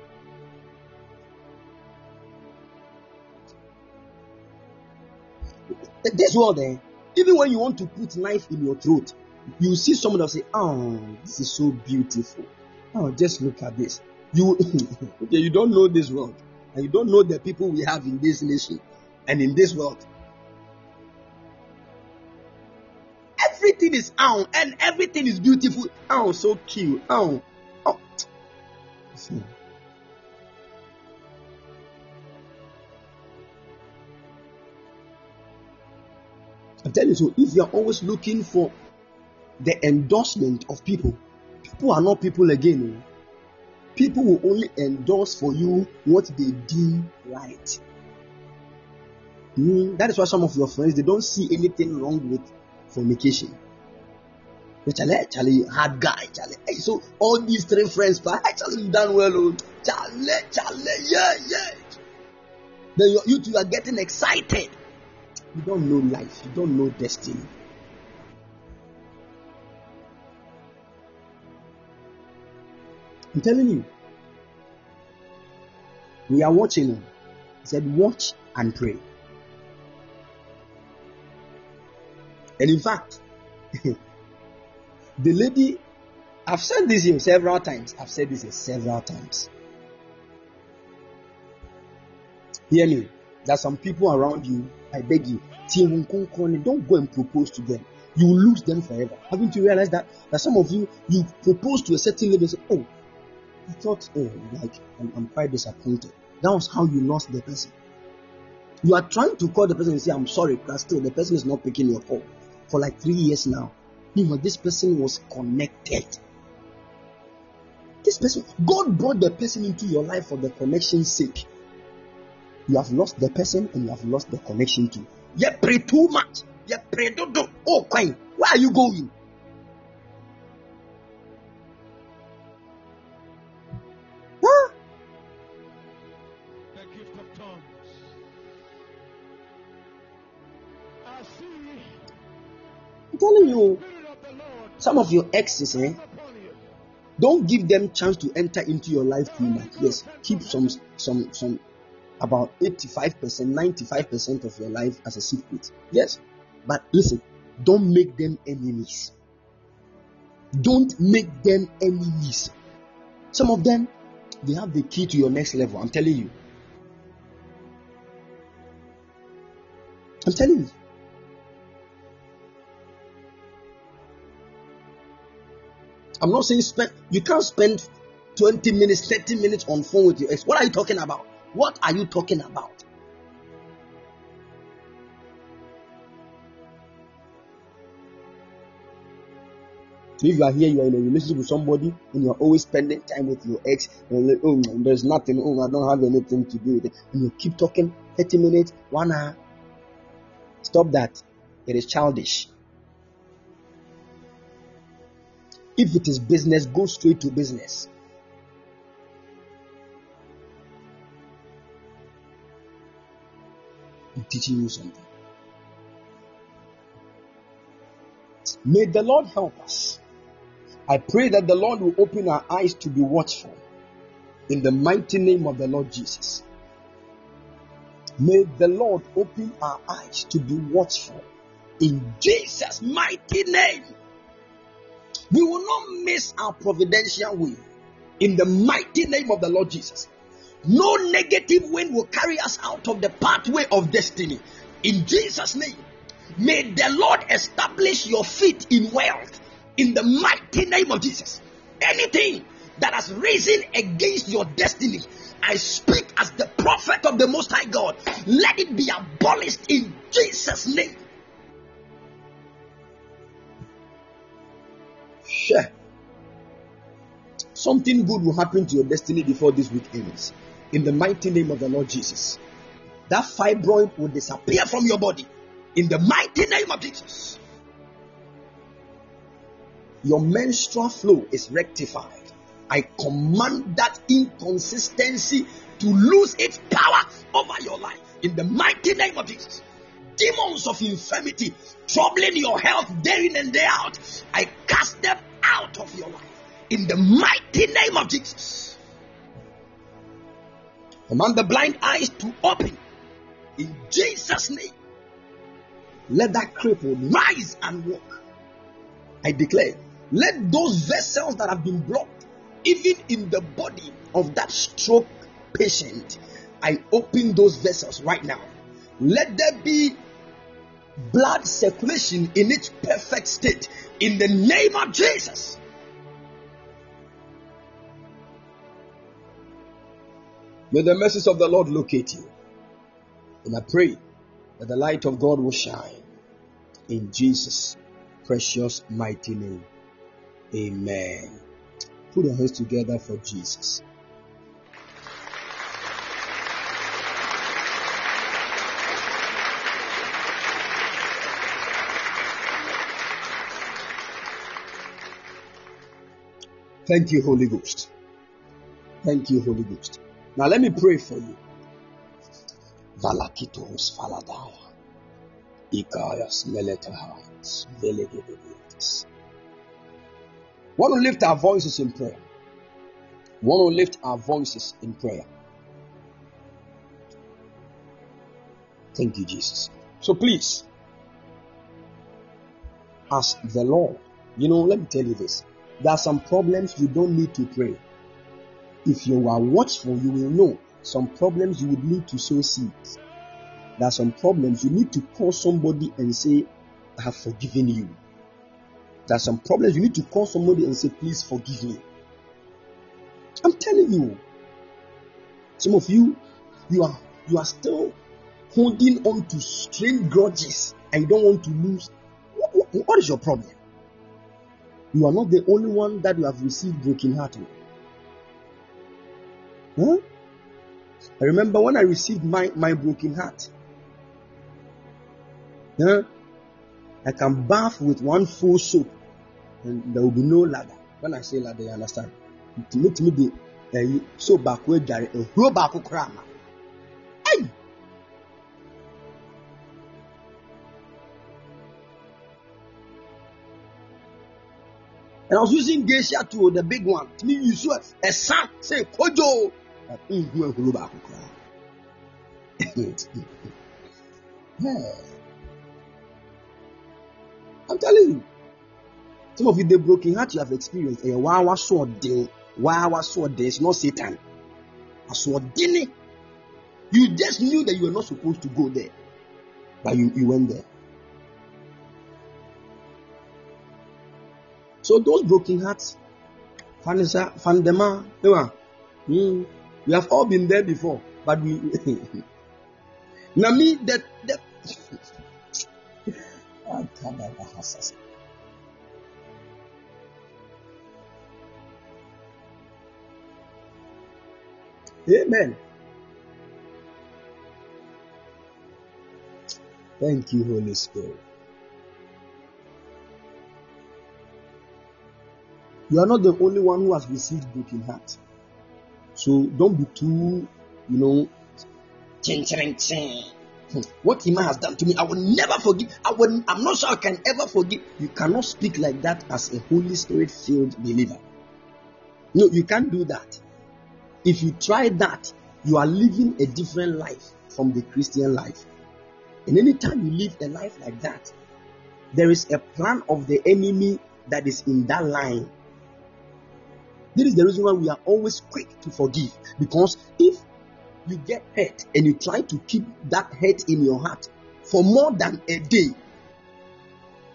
This world, eh, even when you want to put knife in your throat, you see someone that say, "Oh, this is so beautiful. Oh, just look at this." You, okay, you don't know this world, and you don't know the people we have in this nation and in this world. Everything is out, and everything is beautiful. Oh, so cute. Oh, oh. See. I'm telling you, so if you're always looking for the endorsement of people, people are not people again. Oh. People will only endorse for you what they deem right. Hmm, that is why some of your friends they don't see anything wrong with fornication. But Charlie, Charlie, hard guy, Charlie. Hey, so all these three friends, actually you done well, oh. Charlie, Charlie, yeah, yeah. Then you, you two are getting excited. You don't know life. You don't know destiny. I'm telling you. We are watching him. He said, Watch and pray. And in fact, the lady, I've said this here several times. I've said this here several times. Hear me. There's some people around you. I beg you. Don't go and propose to them. You will lose them forever. Haven't you realized that? That some of you, you propose to a certain lady and say, Oh, I thought, oh, like, I'm, I'm quite disappointed. That was how you lost the person. You are trying to call the person and say, I'm sorry, but still the person is not picking your call for like three years now. Meanwhile, this person was connected. This person, God brought the person into your life for the connection's sake. You have lost the person and you have lost the connection too. You pray too much. You pray don't do. Oh, queen, where are you going? Some of your exes, eh? Don't give them chance to enter into your life too much. Yes, keep some some some about 85%, 95% of your life as a secret. Yes. But listen, don't make them enemies. Don't make them enemies. Some of them, they have the key to your next level. I'm telling you. I'm telling you. I'm not saying spend. You can't spend 20 minutes, 30 minutes on phone with your ex. What are you talking about? What are you talking about? So if you are here, you are in a relationship with somebody, and you are always spending time with your ex, and like, oh, there's nothing, oh, I don't have anything to do with it, and you keep talking 30 minutes, one hour. Stop that. It is childish. If it is business, go straight to business. I'm teaching you something. May the Lord help us. I pray that the Lord will open our eyes to be watchful in the mighty name of the Lord Jesus. May the Lord open our eyes to be watchful in Jesus' mighty name. We will not miss our providential way in the mighty name of the Lord Jesus. No negative wind will carry us out of the pathway of destiny. In Jesus' name, may the Lord establish your feet in wealth in the mighty name of Jesus. Anything that has risen against your destiny, I speak as the prophet of the Most High God. Let it be abolished in Jesus' name. Sure. Something good will happen to your destiny before this week ends. In the mighty name of the Lord Jesus. That fibroid will disappear from your body. In the mighty name of Jesus. Your menstrual flow is rectified. I command that inconsistency to lose its power over your life. In the mighty name of Jesus demons of infirmity troubling your health day in and day out, I cast them out of your life in the mighty name of Jesus. Command the blind eyes to open in Jesus' name. Let that cripple rise and walk. I declare, let those vessels that have been blocked, even in the body of that stroke patient, I open those vessels right now. Let there be blood circulation in its perfect state in the name of Jesus. May the mercies of the Lord locate you. And I pray that the light of God will shine in Jesus' precious mighty name. Amen. Put your hands together for Jesus. Thank you, Holy Ghost. Thank you, Holy Ghost. Now let me pray for you. Valakitos faladaya. Ikayas meletahayas. Velegedebeatas. Want to lift our voices in prayer. Want to lift our voices in prayer. Thank you, Jesus. So please, ask the Lord. You know, let me tell you this. There are some problems you don't need to pray. If you are watchful, you will know some problems you would need to sow seeds. There are some problems you need to call somebody and say, I have forgiven you. There are some problems you need to call somebody and say, Please forgive me. I'm telling you. Some of you, you are you are still holding on to strange grudges and you don't want to lose. What, what- what is your problem? You are not the only one that you have received broken heart. Huh? I remember when I received my, my broken heart. Huh? I can bath with one full soap and there will be no ladder. When I say ladder, you understand? To make me the uh, soap back a whole back And I was using geisha too, the big one. To me, saw a son say kojo. Mm. Yeah. I'm telling you. Some of you, the broken heart you have experienced, a wawa sword day, wawa sword day, it's not Satan. A sword. You just knew that you were not supposed to go there, but you, you went there. So those broken hearts, Vanessa, Fandema, mm, we have all been there before, but we. now me that that. Ah, Amen. Thank you, Holy Spirit. You are not the only one who has received broken heart. So don't be too, you know, chin, chin, chin. Hmm. What Iman has done to me, I will never forgive. I will, I'm not sure I can ever forgive. You cannot speak like that as a Holy Spirit filled believer. No, you can't do that. If you try that, you are living a different life from the Christian life. And anytime you live a life like that, there is a plan of the enemy that is in that line. This is the reason why we are always quick to forgive. Because if you get hurt and you try to keep that hurt in your heart for more than a day,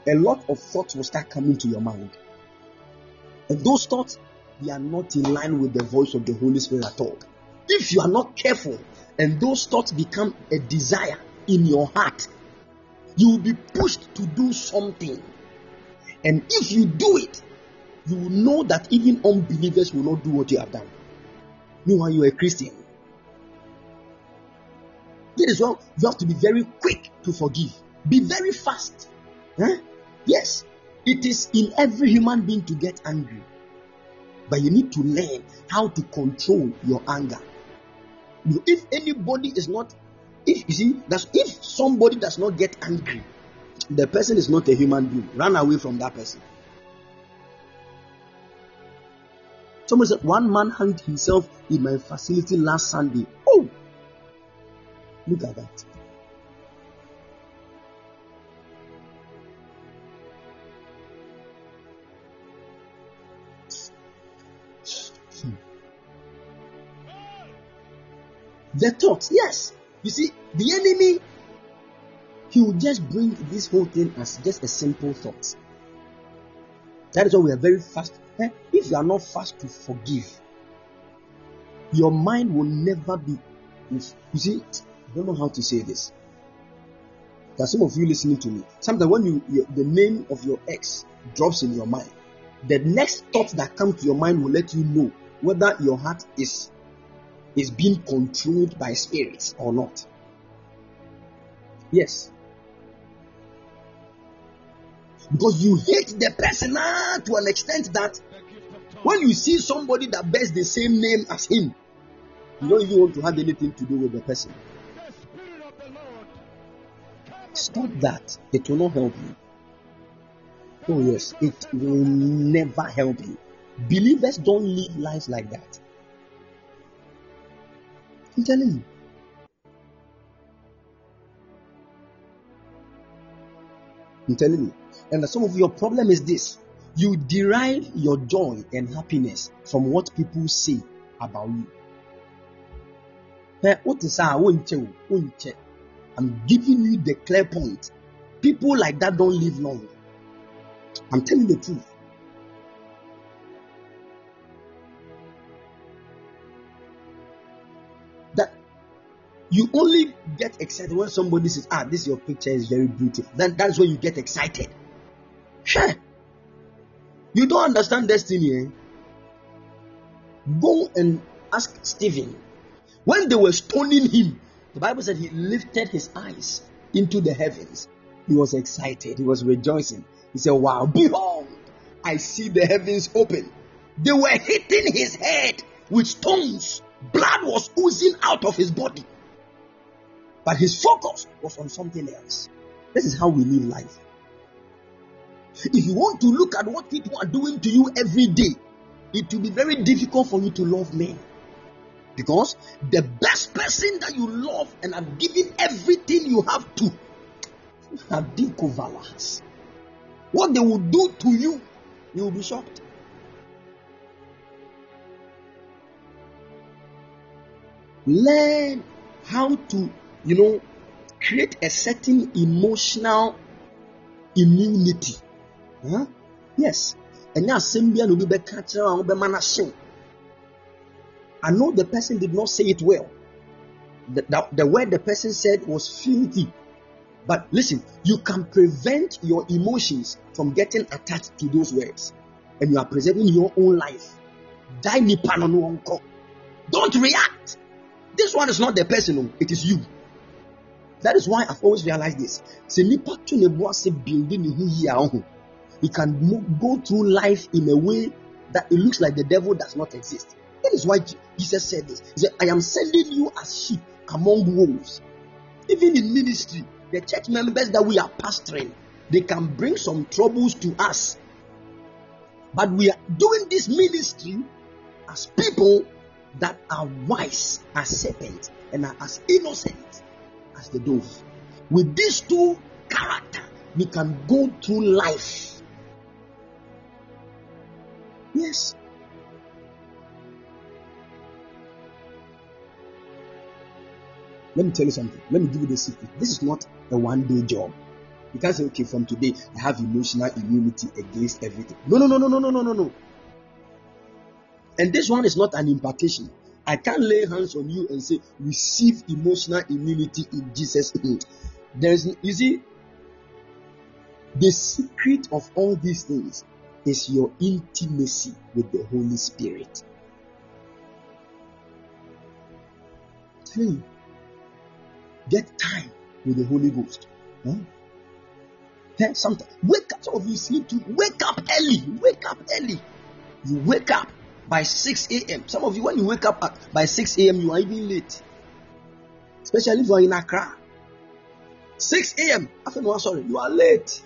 a lot of thoughts will start coming to your mind. And those thoughts, they are not in line with the voice of the Holy Spirit at all. If you are not careful and those thoughts become a desire in your heart, you will be pushed to do something. And if you do it, you will know that even unbelievers will not do what you have done. Meanwhile, you are a Christian. That is why you have to be very quick to forgive. Be very fast. Huh? Yes, it is in every human being to get angry. But you need to learn how to control your anger. You know, If anybody is not, if you see, that's if somebody does not get angry, the person is not a human being. Run away from that person. Someone said, one man hanged himself in my facility last Sunday. Oh, look at that. Hmm. The thought, yes. You see, the enemy, he will just bring this whole thing as just a simple thought. That is why we are very fast. Eh, If you are not fast to forgive, your mind will never be. You see, I don't know how to say this. There are some of you listening to me. Sometimes when you, you- the name of your ex drops in your mind, the next thought that comes to your mind will let you know whether your heart is is being controlled by spirits or not. Yes. Because you hate the person ah, to an extent that when you see somebody that bears the same name as him, you don't even want to have anything to do with the person. Stop that. It will not help you. Oh, yes, it will never help you. Believers don't live lives like that. I'm telling you. I'm telling you. And some of your problem is this you derive your joy and happiness from what people say about you. I'm giving you the clear point. People like that don't live long. I'm telling the truth. That you only get excited when somebody says, Ah, this your picture is very beautiful. Then that's when you get excited. Sure. You don't understand destiny. Eh? Go and ask Stephen. When they were stoning him, the Bible said he lifted his eyes into the heavens. He was excited. He was rejoicing. He said, Wow, behold, I see the heavens open. They were hitting his head with stones. Blood was oozing out of his body. But his focus was on something else. This is how we live life. If you want to look at what people are doing to you every day, it will be very difficult for you to love men. Because the best person that you love and have given everything you have to are Dikovalas. What they will do to you, you will be shocked. Learn how to, you know, create a certain emotional immunity. Yes. ɛnyɛ asɛm bia na obi bɛka kyerɛ wo a wobɛma no i know the person did not say it well. The, the, the word the person said was filthy but listen you can prevent your emotions from getting attached to those words. And you are preserving your own life. Don't react. This one is not the person oh, it is you. That is why i've always realized this he can go through life in a way that it looks like the devil does not exist. That is why Jesus said this. He said, I am sending you as sheep among wolves. Even in ministry, the church members that we are pastoring, they can bring some troubles to us. But we are doing this ministry as people that are wise as serpents and are as innocent as the dove. With these two character, we can go through life. Yes. Let me tell you something. Let me give you the secret. This is not a one day job. You can't say, okay, from today, I have emotional immunity against everything. No, no, no, no, no, no, no, no, no. And this one is not an impartation. I can't lay hands on you and say, receive emotional immunity in Jesus' name. There is, you see, the secret of all these things is your intimacy with the Holy Spirit. Three, get time with the Holy Ghost. Huh? Sometimes wake up. Some of you sleep too. Wake up early. Wake up early. You wake up by 6 a.m. Some of you, when you wake up at, by 6 a.m., you are even late. Especially if you are in Accra. 6 a.m. After no, sorry, you are late.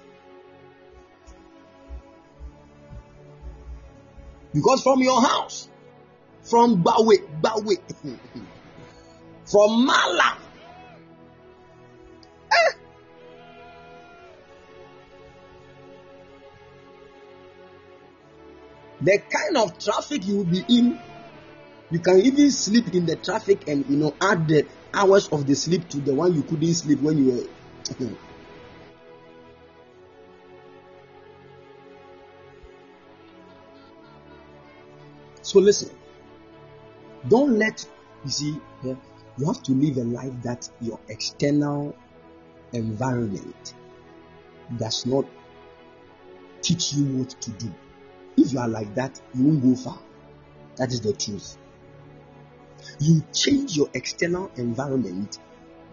Because from your house, from Bawe, Bawe, from Mallam, eh, the kind of traffic you will be in, you can even sleep in the traffic and you know add the hours of the sleep to the one you couldn't sleep when you were. So listen, don't let you see. eh, You have to live a life that your external environment does not teach you what to do. If you are like that, you won't go far. That is the truth. You change your external environment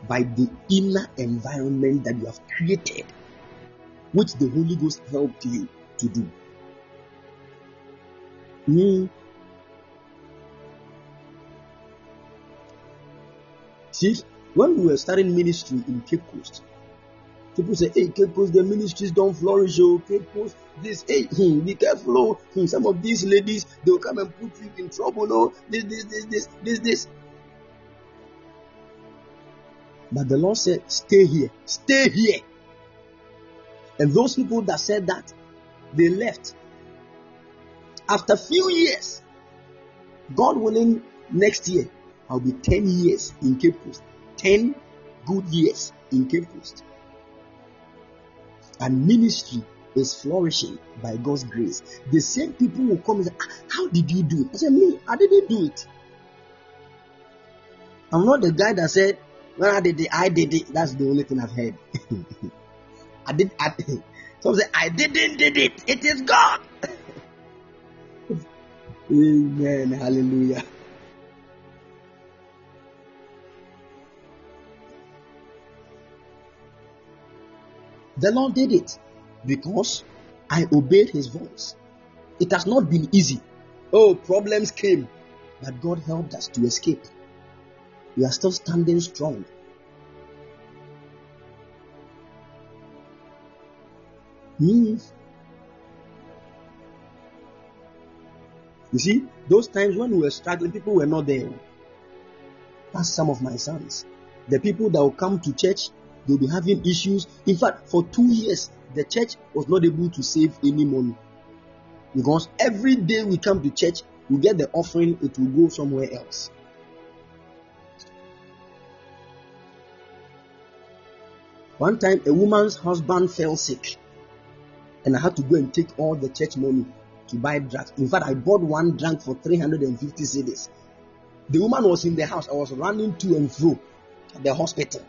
by the inner environment that you have created, which the Holy Ghost helped you to do. Me, see, when we were starting ministry in Cape Coast, people say, "Hey, Cape Coast, the ministries don't flourish." Oh, Cape Coast, this, hey, hmm, be careful. Oh, some of these ladies, they will come and put you in trouble. Oh, this, this, this, this, this, this. But the Lord said, "Stay here, stay here." And those people that said that, they left. After a few years, God willing, next year I'll be 10 years in Cape Coast. 10 good years in Cape Coast. And ministry is flourishing by God's grace. The same people will come and say, "Ah, How did you do it? I said, Me, I didn't do it. I'm not the guy that said, When I did it, I did it. That's the only thing I've heard. I did I, some say I didn't did it. It is God. Amen. Hallelujah. The Lord did it because I obeyed his voice. It has not been easy. Oh, problems came, but God helped us to escape. We are still standing strong. Means, You see, those times when we were struggling, people were not there. That's some of my sons. The people that will come to church they'll be having issues. In fact, for two years, the church was not able to save any money. Because every day we come to church, we get the offering, it will go somewhere else. One time, a woman's husband fell sick, and I had to go and take all the church money to buy drugs. In fact, I bought one drug for 350 cedis. The woman was in the house. I was running to and fro at the hospital.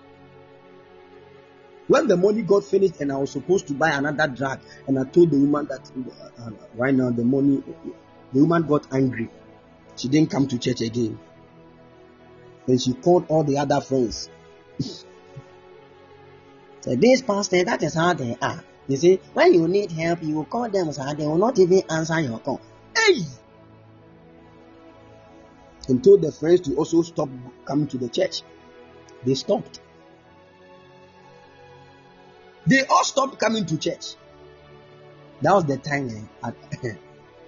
When the money got finished and I was supposed to buy another drug, and I told the woman that uh, right now the money, the woman got angry. She didn't come to church again. And she called all the other friends. So this pastor, that is how they are. You see, when you need help, you will call them, sir. They will not even answer your call. Hey! And told the friends to also stop coming to the church. They stopped. They all stopped coming to church. That was the time I,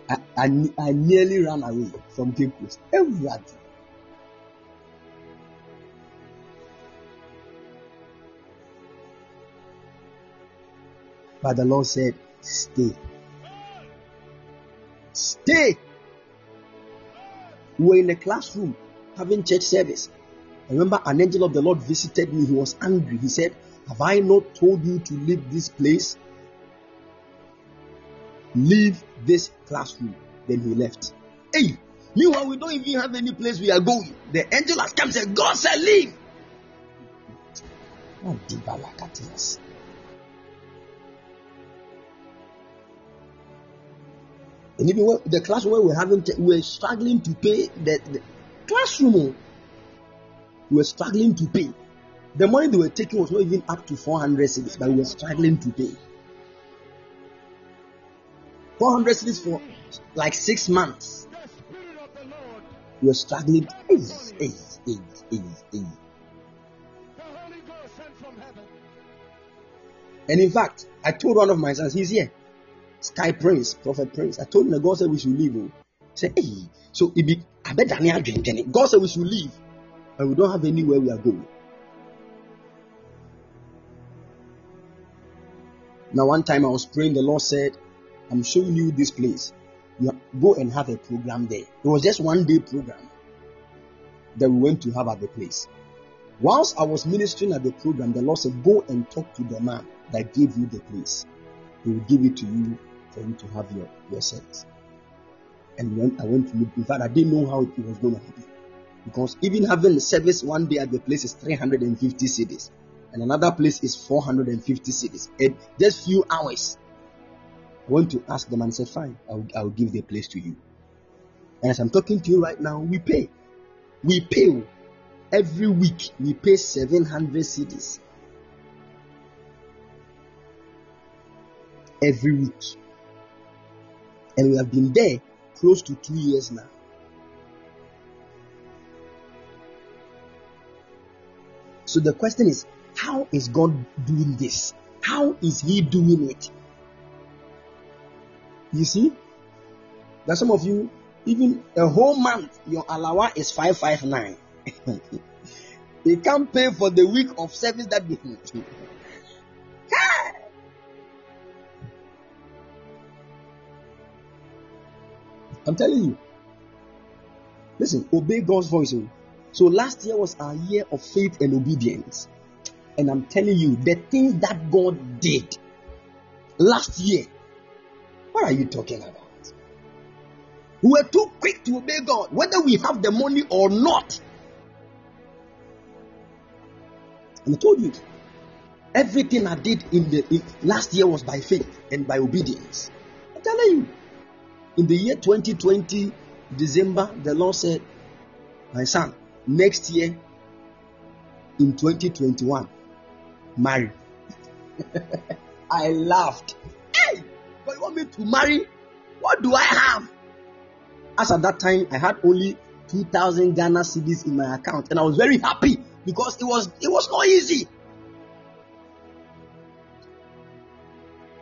I, I, I nearly ran away from people. Everybody. But the Lord said, Stay. Stay. We were in a classroom having church service. I remember an angel of the Lord visited me. He was angry. He said, Have I not told you to leave this place? Leave this classroom. Then he left. Hey, meanwhile, we don't even have any place we are going. The angel has come and said, God said, Leave. Oh. And even the classroom where we're having, were struggling to pay the, the classroom. We were struggling to pay. The money they were taking was not even up to 400 cedis, but we were struggling to pay. 400 cedis for like six months. We were struggling. And in fact, I told one of my sons, he's here. Sky Prince, Prophet Prince. I told him that God said we should leave. oh. He said, hey, so it be I bet Daniel. God said we should leave. And we don't have anywhere we are going. Now, one time I was praying, the Lord said, I'm showing you this place. You go and have a program there. It was just one day program that we went to have at the place. Whilst I was ministering at the program, the Lord said, Go and talk to the man that gave you the place. He will give it to you for you to have your, your set. And when I went to look, in fact, I didn't know how it was going to happen. Because even having the service one day at the place is 350 cedis, and another place is 450 cedis. And just few hours. I went to ask them and said, Fine, I'll, I'll give the place to you. And as I'm talking to you right now, we pay. We pay every week. We pay 700 cedis every week. And we have been there close to two years now. So the question is, how is God doing this? How is He doing it? You see, that some of you, even a whole month, your alawa is 559. they can't pay for the week of service that they need. I'm telling you. Listen, obey God's voice. oh. So last year was our year of faith and obedience. And I'm telling you, the things that God did last year, what are you talking about? We were too quick to obey God, whether we have the money or not. And I told you, everything I did in the in, last year was by faith and by obedience. I'm telling you. In the year 2020, December, the Lord said, My son, next year, in 2021, marry. I laughed. Hey, but you want me to marry? What do I have? As at that time, I had only 2,000 Ghana cedis in my account, and I was very happy because it was it was not easy.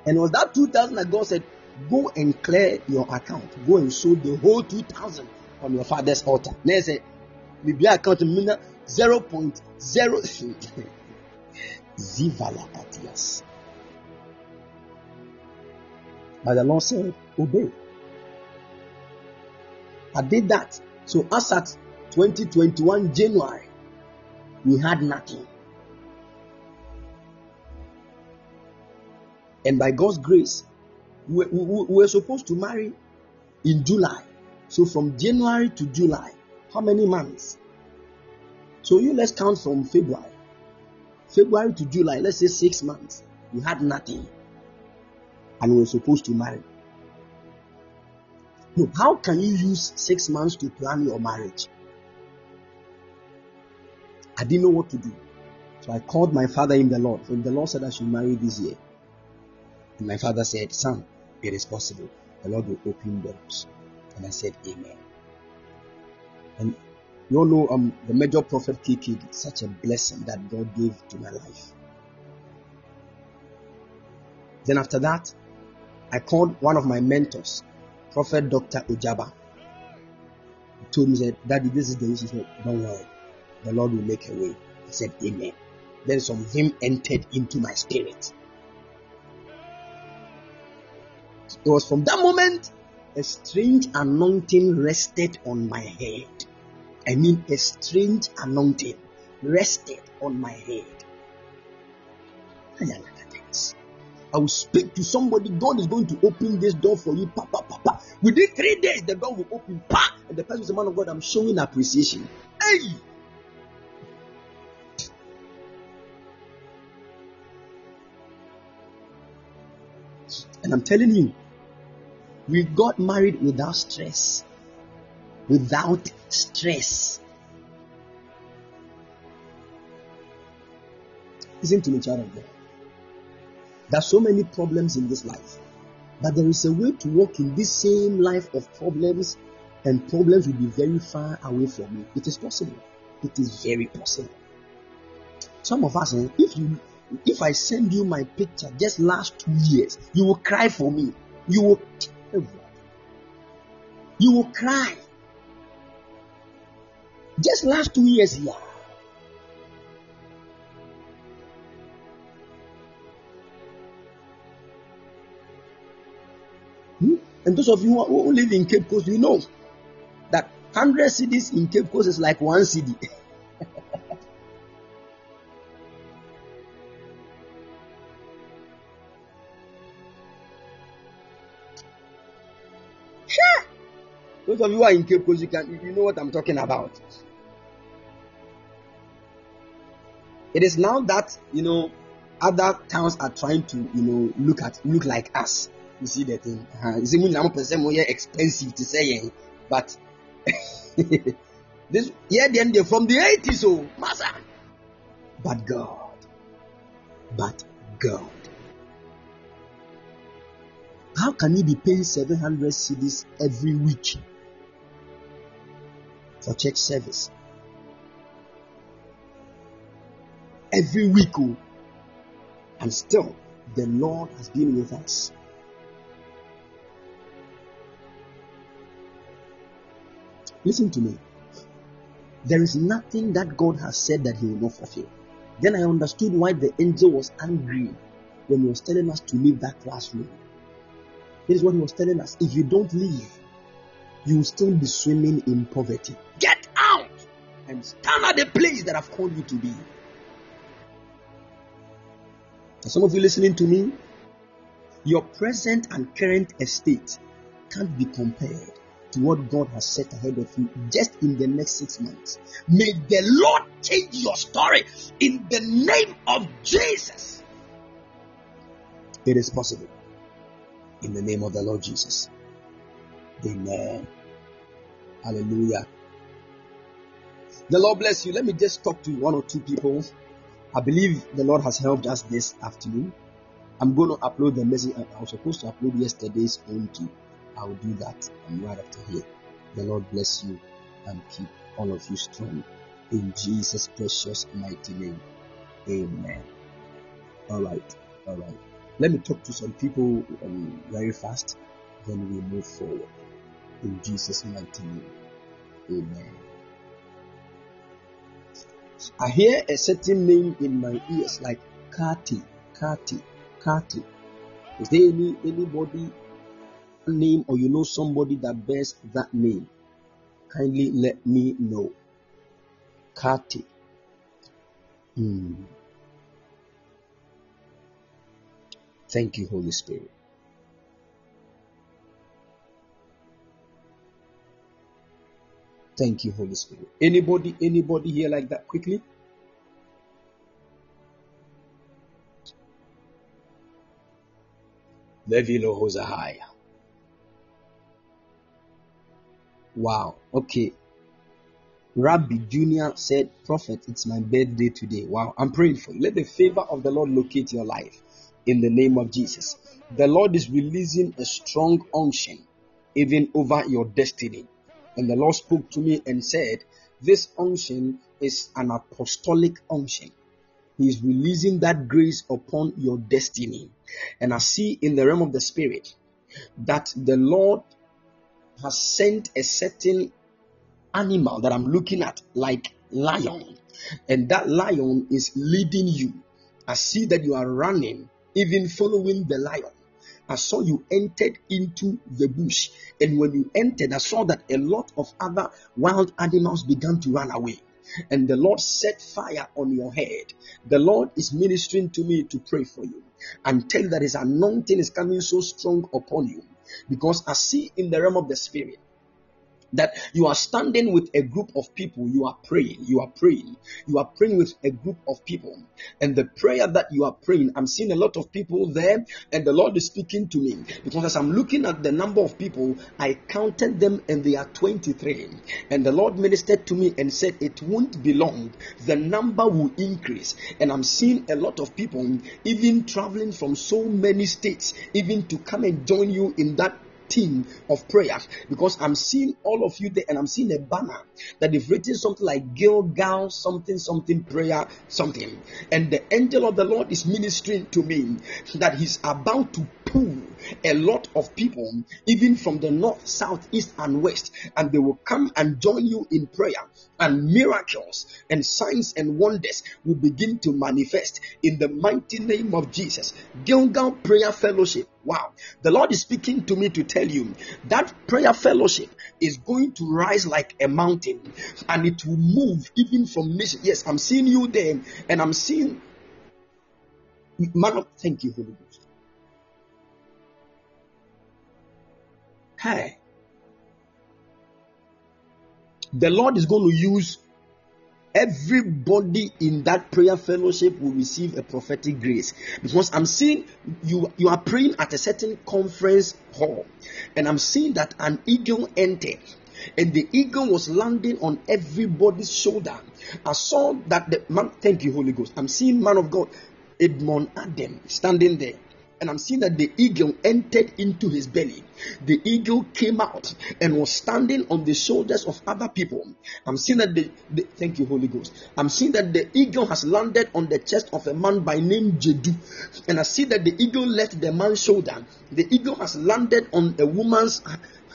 And it was that 2,000 that God said, go and clear your account. Go and sow the whole 2000 on your father's altar. Then say, maybe account mina 0.0 Zivala Atias. But the Lord said, obey. I did that. So as at 2021 January, we had nothing. And by God's grace, we were supposed to marry in July. So from January to July, how many months? So you let's count from February. February to July, let's say six months. We had nothing. And we were supposed to marry. No, how can you use six months to plan your marriage? I didn't know what to do. So I called my father in the Lord. And the Lord said I should marry this year. And my father said, Son, it is possible. The Lord will open doors. And I said, Amen. And you all know um, the major prophet KK, such a blessing that God gave to my life. Then after that, I called one of my mentors, Prophet Dr. Ojaba. He told me, said, Daddy, this is the issue. He said, Don't worry. The Lord will make a way. I said, Amen. Then some hymn entered into my spirit. It was from that moment a strange anointing rested on my head. I mean, a strange anointing rested on my head. I will speak to somebody. God is going to open this door for you. Papa, papa. Within three days, the door will open. Pa! And the person is a man of God. I'm showing appreciation. Hey! And I'm telling you, we got married without stress. Without stress. Listen to me, child of God. There are so many problems in this life, but there is a way to walk in this same life of problems, and problems will be very far away from you. It is possible. It is very possible. Some of us, eh, if you, if I send you my picture just last two years, you will cry for me. You will, you will cry. Just last two years, yeah. Hmm? And those of you who live in Cape Coast, you know that 100 cedis in Cape Coast is like one cedi. Those of you who are in Cape Coast, you can you know what I'm talking about. It is now that you know other towns are trying to you know look at look like us. You see the thing. Uh, you see, we more expensive to say, but this yeah, then they're from the 80s, oh, massa. But God, but God. How can you be paying 700 cedis every week for church service? Every week, oh, and still the Lord has been with us. Listen to me. There is nothing that God has said that He will not fulfill. Then I understood why the angel was angry when he was telling us to leave that classroom. This is what he was telling us. If you don't leave, you will still be swimming in poverty. Get out and stand at the place that I've called you to be. Some of you listening to me, your present and current estate can't be compared to what God has set ahead of you just in the next six months. May the Lord change your story in the name of Jesus. It is possible. In the name of the Lord Jesus. Amen. Hallelujah. The Lord bless you. Let me just talk to one or two people. I believe the Lord has helped us this afternoon. I'm going to upload the message. I was supposed to upload yesterday's own too. I will do that um, right after here. The Lord bless you and keep all of you strong. In Jesus' precious mighty name. Amen. All right. All right. Let me talk to some people um, very fast, then we move forward. In Jesus' mighty name. Amen. I hear a certain name in my ears like Kati, Kati, Kati. Is there any anybody name or you know somebody that bears that name? Kindly let me know. Kati. Hmm. Thank you, Holy Spirit. Thank you, Holy Spirit. Anybody, anybody here like that? Quickly. Levilo Hosahaya. Wow. Okay. Rabbi Junior said, Prophet, it's my birthday today. Wow. I'm praying for you. Let the favor of the Lord locate your life in the name of Jesus. The Lord is releasing a strong unction even over your destiny. And the Lord spoke to me and said, This unction is an apostolic unction. He is releasing that grace upon your destiny. And I see in the realm of the spirit that the Lord has sent a certain animal that I'm looking at, like lion, and that lion is leading you. I see that you are running, even following the lion. I saw you entered into the bush, and when you entered, I saw that a lot of other wild animals began to run away. And the Lord set fire on your head. The Lord is ministering to me to pray for you and tell that His anointing is coming so strong upon you. Because I see in the realm of the Spirit that you are standing with a group of people you are praying you are praying you are praying with a group of people. And the prayer that you are praying i'm seeing a lot of people there and the lord is speaking to me. Because as i'm looking at the number of people i counted them and they are 23 and the lord ministered to me and said it won't be long. The number will increase. And i'm seeing a lot of people even traveling from so many states even to come and join you in that team of prayer because I'm seeing all of you there and I'm seeing a banner that they've written something like Gilgal, something, something prayer, something. And the angel of the Lord is ministering to me that he's about to pull a lot of people, even from the north, south, east, and west, and they will come and join you in prayer, and miracles and signs and wonders will begin to manifest in the mighty name of Jesus. Gilgal Prayer Fellowship. Wow, the Lord is speaking to me to tell you that prayer fellowship is going to rise like a mountain and it will move even from nation. Yes, I'm seeing you there, and I'm seeing man thank you, Holy Ghost. Hey, the Lord is going to use everybody in that prayer fellowship will receive a prophetic grace. Because i'm seeing you you are praying at a certain conference hall. And i'm seeing that an eagle entered. And the eagle was landing on everybody's shoulder. I saw that the man thank you holy ghost. I'm seeing man of god edmond adam standing there and I'm seeing that the eagle entered into his belly. The eagle came out and was standing on the shoulders of other people. I'm seeing that the, the thank you, Holy Ghost. I'm seeing that the eagle has landed on the chest of a man by name Jedu, and I see that the eagle left the man's shoulder. The eagle has landed on a woman's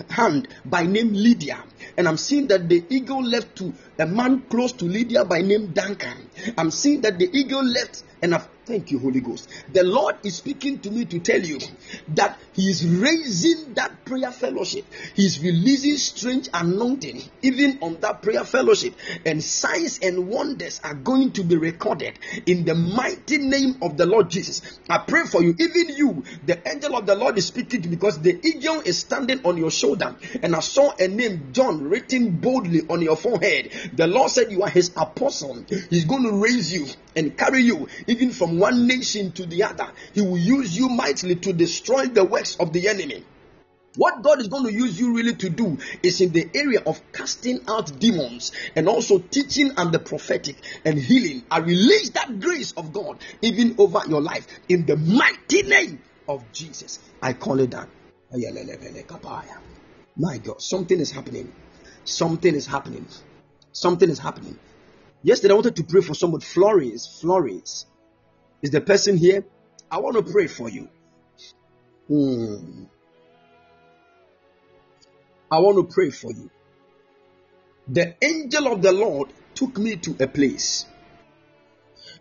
hand by name Lydia, and I'm seeing that the eagle left to a man close to Lydia by name Duncan. I'm seeing that the eagle left and I've Thank you, Holy Ghost. The Lord is speaking to me to tell you that He is raising that prayer fellowship. He is releasing strange anointing even on that prayer fellowship, and signs and wonders are going to be recorded in the mighty name of the Lord Jesus. I pray for you, even you, the angel of the Lord is speaking because the eagle is standing on your shoulder, and I saw a name John written boldly on your forehead. The Lord said you are His apostle. He's going to raise you and carry you even from one nation to the other. He will use you mightily to destroy the works of the enemy. What God is going to use you really to do is in the area of casting out demons and also teaching and the prophetic and healing. I release that grace of God even over your life in the mighty name of Jesus. I call it that. My God, something is happening. Something is happening. Something is happening. Yesterday, I wanted to pray for somebody. Florence, Florence is the person here. I want to pray for you. Hmm. I want to pray for you. The angel of the Lord took me to a place,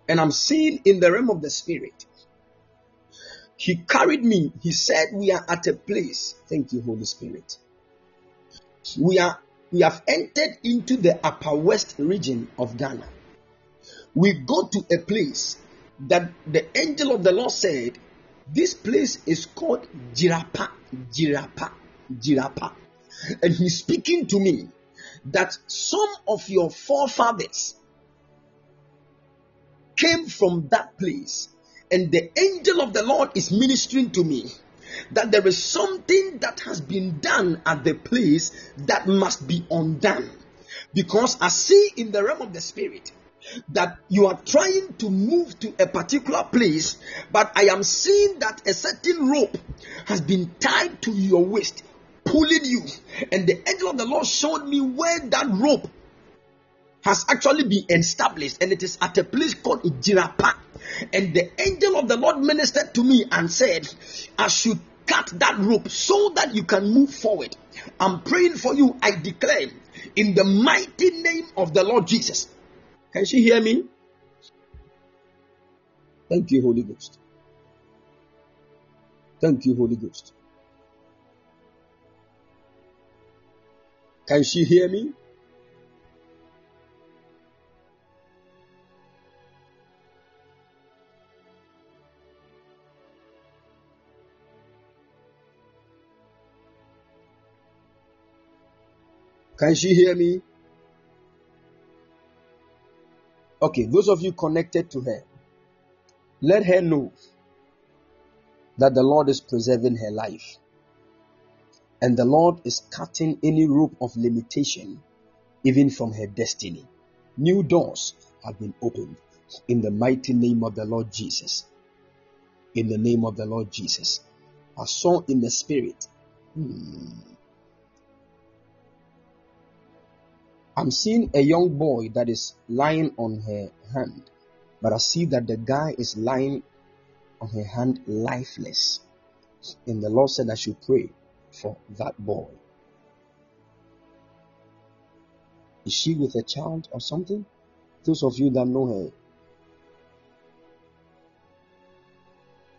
and I'm seeing in the realm of the spirit. He carried me. He said, We are at a place. Thank you, Holy Spirit. We are we have entered into the upper west region of Ghana. We go to a place that the angel of the Lord said, This place is called Jirapa, Jirapa, Jirapa. And he's speaking to me that some of your forefathers came from that place. And the angel of the Lord is ministering to me that there is something that has been done at the place that must be undone. Because I see in the realm of the spirit that you are trying to move to a particular place, but I am seeing that a certain rope has been tied to your waist, pulling you. And the angel of the Lord showed me where that rope has actually been established, and it is at a place called Jirapa. And the angel of the Lord ministered to me and said, I should cut that rope so that you can move forward. I'm praying for you. I declare in the mighty name of the Lord Jesus. Can she hear me? Thank you, Holy Ghost. Thank you, Holy Ghost. Can she hear me? Can she hear me? Okay, those of you connected to her, let her know that the Lord is preserving her life and the Lord is cutting any rope of limitation even from her destiny. New doors have been opened in the mighty name of the Lord Jesus. In the name of the Lord Jesus. I saw in the spirit. hmm, I'm seeing a young boy that is lying on her hand, but I see that the guy is lying on her hand lifeless. And the Lord said I should pray for that boy. Is she with a child or something? Those of you that know her,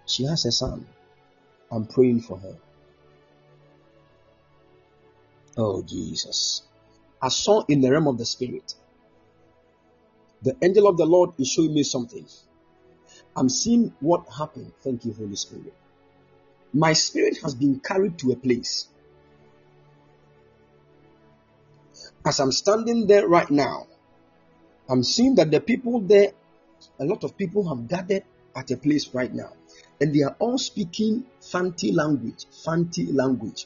she has a son. I'm praying for her. Oh, Jesus. I saw in the realm of the spirit. The angel of the Lord is showing me something. I'm seeing what happened. Thank you, Holy Spirit. My spirit has been carried to a place. As I'm standing there right now, I'm seeing that the people there, a lot of people have gathered at a place right now, and they are all speaking Fanti language, Fanti language.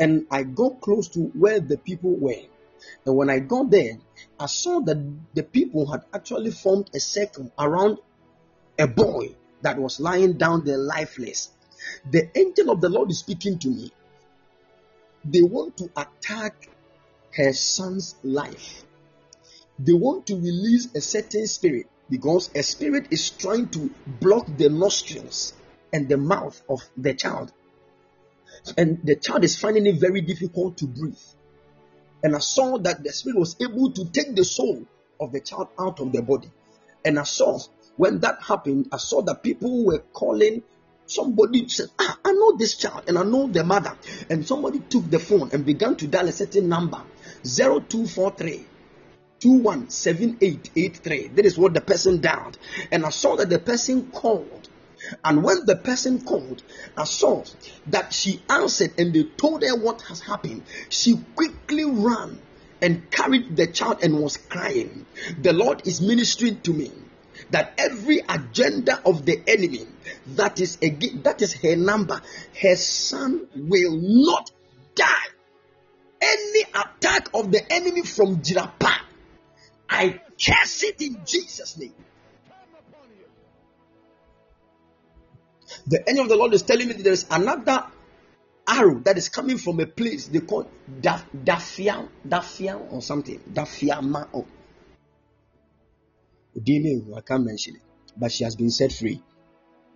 And I got close to where the people were. And when I got there, I saw that the people had actually formed a circle around a boy that was lying down there lifeless. The angel of the Lord is speaking to me. They want to attack her son's life. They want to release a certain spirit because a spirit is trying to block the nostrils and the mouth of the child. And the child is finding it very difficult to breathe. And I saw that the spirit was able to take the soul of the child out of the body. And I saw when that happened, I saw that people were calling. Somebody said, ah, I know this child and I know the mother. And somebody took the phone and began to dial a certain number 0243 217883. That is what the person dialed. And I saw that the person called. And when the person called, I saw that she answered and they told her what has happened. She quickly ran and carried the child and was crying. The Lord is ministering to me that every agenda of the enemy that is again that is her number, her son will not die. Any attack of the enemy from Jirapa, I curse it in Jesus' name. The angel of the Lord is telling me that there is another arrow that is coming from a place they call Daf, Dafiam, or something. Dafiama. Dime, I can't mention it. But she has been set free.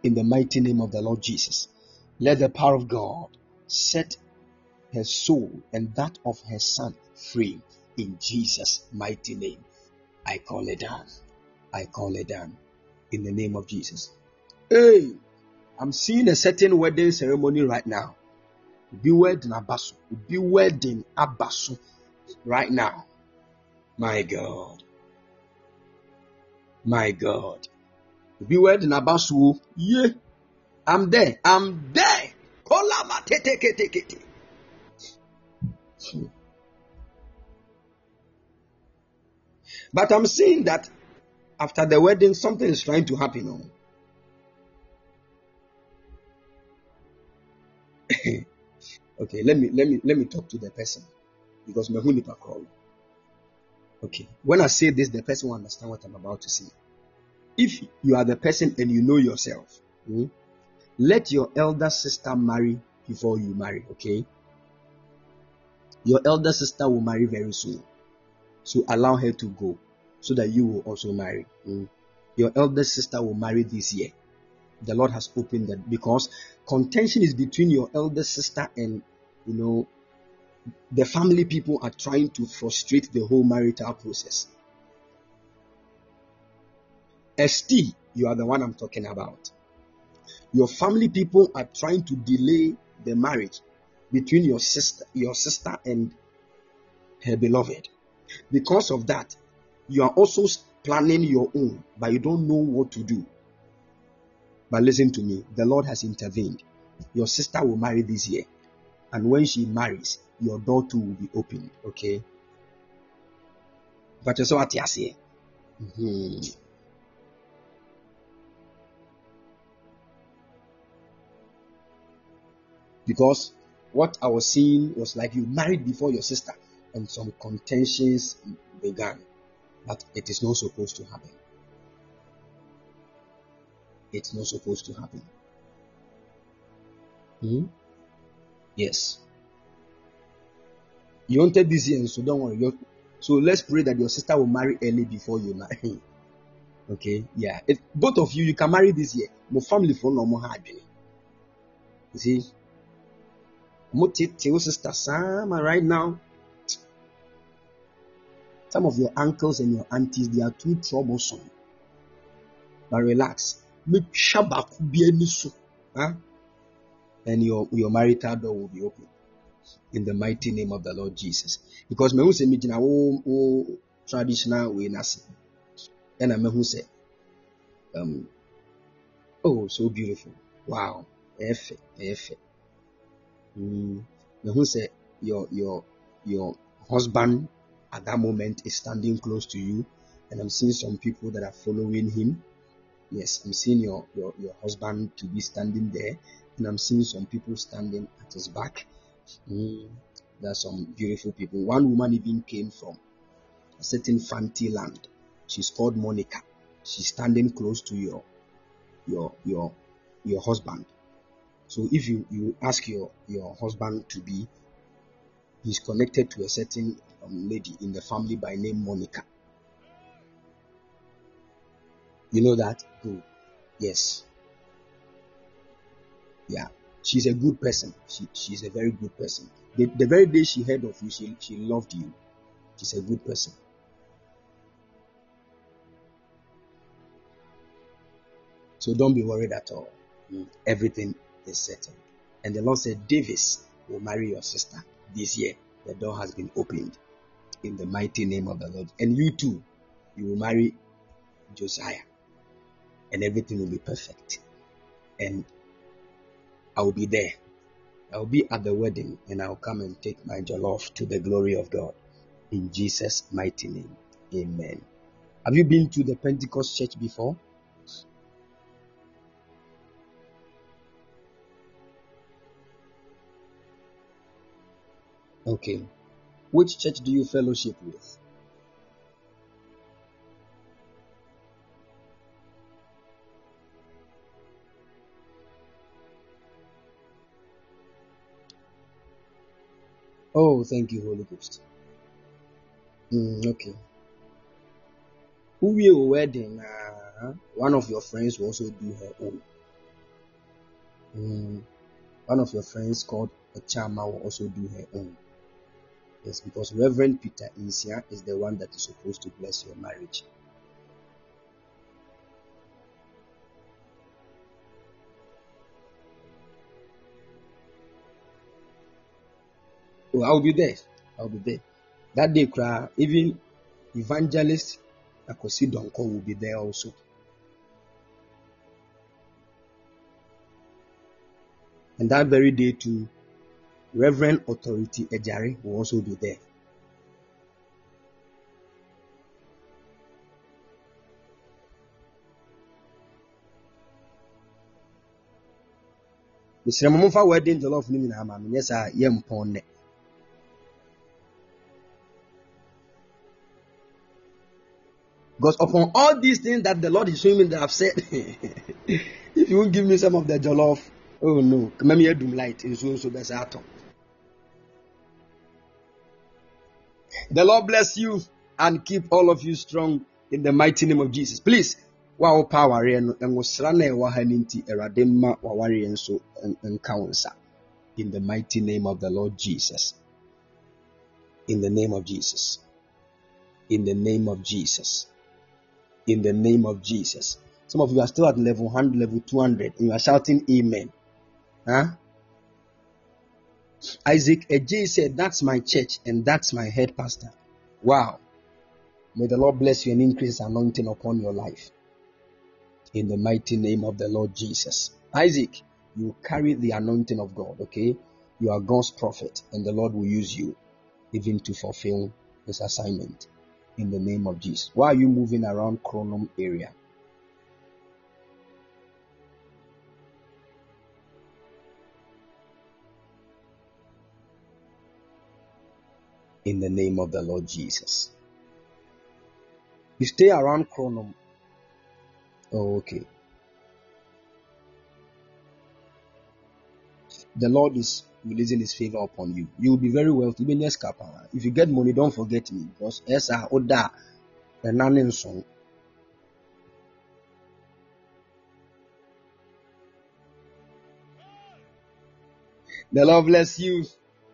in the mighty name of the Lord Jesus. Let the power of God set her soul and that of her son free in Jesus' mighty name. I call it down. I call it down in the name of Jesus. Hey, I'm seeing a certain wedding ceremony right now. Be wedding abaso. Be wedding abaso right now. My God. My God. Be wedding abaso. Yeah. I'm there. I'm there. Kolama. But I'm seeing that after the wedding, something is trying to happen. Oh. okay, let me let me let me talk to the person because my nipa call. Okay, when I say this, the person will understand what I'm about to say. If you are the person and you know yourself, hmm, let your elder sister marry before you marry. Okay, your elder sister will marry very soon, so allow her to go so that you will also marry. Hmm. Your elder sister will marry this year. The Lord has opened that because contention is between your elder sister and you know the family people are trying to frustrate the whole marital process. ST, you are the one I'm talking about. Your family people are trying to delay the marriage between your sister, your sister and her beloved. Because of that, you are also planning your own, but you don't know what to do. But listen to me, the Lord has intervened. Your sister will marry this year, and when she marries, your door too will be opened. Okay. But you saw what you. Mhm. Because what I was seeing was like you married before your sister, and some contentions began. But it is not supposed to happen. It's not supposed to happen. Hmm? Yes. You wanted this year, so don't worry. You're- So let's pray that your sister will marry early before you marry. Okay, yeah. It, both of you, you can marry this year. Mo family for no more hard. You see, mo te- te your sister Sam right now. Some of your uncles and your aunties, they are too troublesome. But relax. Make shabaku bi ani so. And your, your marital door will be open. in the mighty name of the Lord Jesus. Because me hu sɛ megyina wo wo traditional way n'ase. Ɛna me hu sɛ um oh so beautiful. Wow. Ɛyɛ fɛ, ɛyɛ fɛ. Mm. Me sɛ your your your husband at that moment is standing close to you and I'm seeing some people that are following him. Yes, I'm seeing your, your, your husband to be standing there, and I'm seeing some people standing at his back. Mm, there are some beautiful people. One woman even came from a certain fancy land. She's called Monica. She's standing close to your your your your husband. So if you, you ask your, your husband to be, he's connected to a certain um, lady in the family by name Monica. You know that? Good. Yes. Yeah. She's a good person. She, she's a very good person. The, the very day she heard of you, she, she loved you. She's a good person. So don't be worried at all. Mm, Everything is settled. And the Lord said, Davis will marry your sister this year. The door has been opened in the mighty name of the Lord. And you too, you will marry Josiah. And everything will be perfect. And I will be there. I will be at the wedding and I'll come and take my jollof to the glory of God. In Jesus' mighty name. Amen. Have you been to the Pentecost church before? Okay. Which church do you fellowship with? Oh, thank you, Holy Ghost. Mm, okay. Who will wedding? Uh, one of your friends will also do her own. Mm, one of your friends called a charmer will also do her own. Yes, because Reverend Peter Insia is the one that is supposed to bless your marriage. Oh, I'll be there. I'll be there. That day, even evangelist Akosi Donko will be there also. And that very day too, Reverend Authority Ejari will also be there. mesrɛ mo wedding jollof no nyinaa ma menyɛ saa because upon all these things that the lord is showing me that i've said if you won't give me some of the jollof oh no. Mami adum light nsuo nso bɛsɛ atɔ the lord bless you and keep all of you strong in the mighty name of jesus. Please wa wo pa awareɛ no nwosra na ɛwɔ ha no nti awurade mma wawareɛ nso in the mighty name of the lord jesus. In the name of jesus. In the name of jesus in the name of jesus. Some of you are still at level 100 level 200 and you are shouting amen. Huh? Isaac ej said that's my church and that's my head pastor. Wow. May the lord bless you and increase anointing upon your life. In the mighty name of the Lord Jesus. Isaac, you carry the anointing of God, okay? You are God's prophet, and the Lord will use you even to fulfill his assignment in the name of Jesus. Why are you moving around Chronom area? In the name of the Lord Jesus. You stay around Chronom. Oh, okay. the Lord is releasing His favor upon you. You will be very wealthy. Even yes, Kappa. Uh, if you get money, don't forget me because Esa Oda Enanin song. The Lord bless you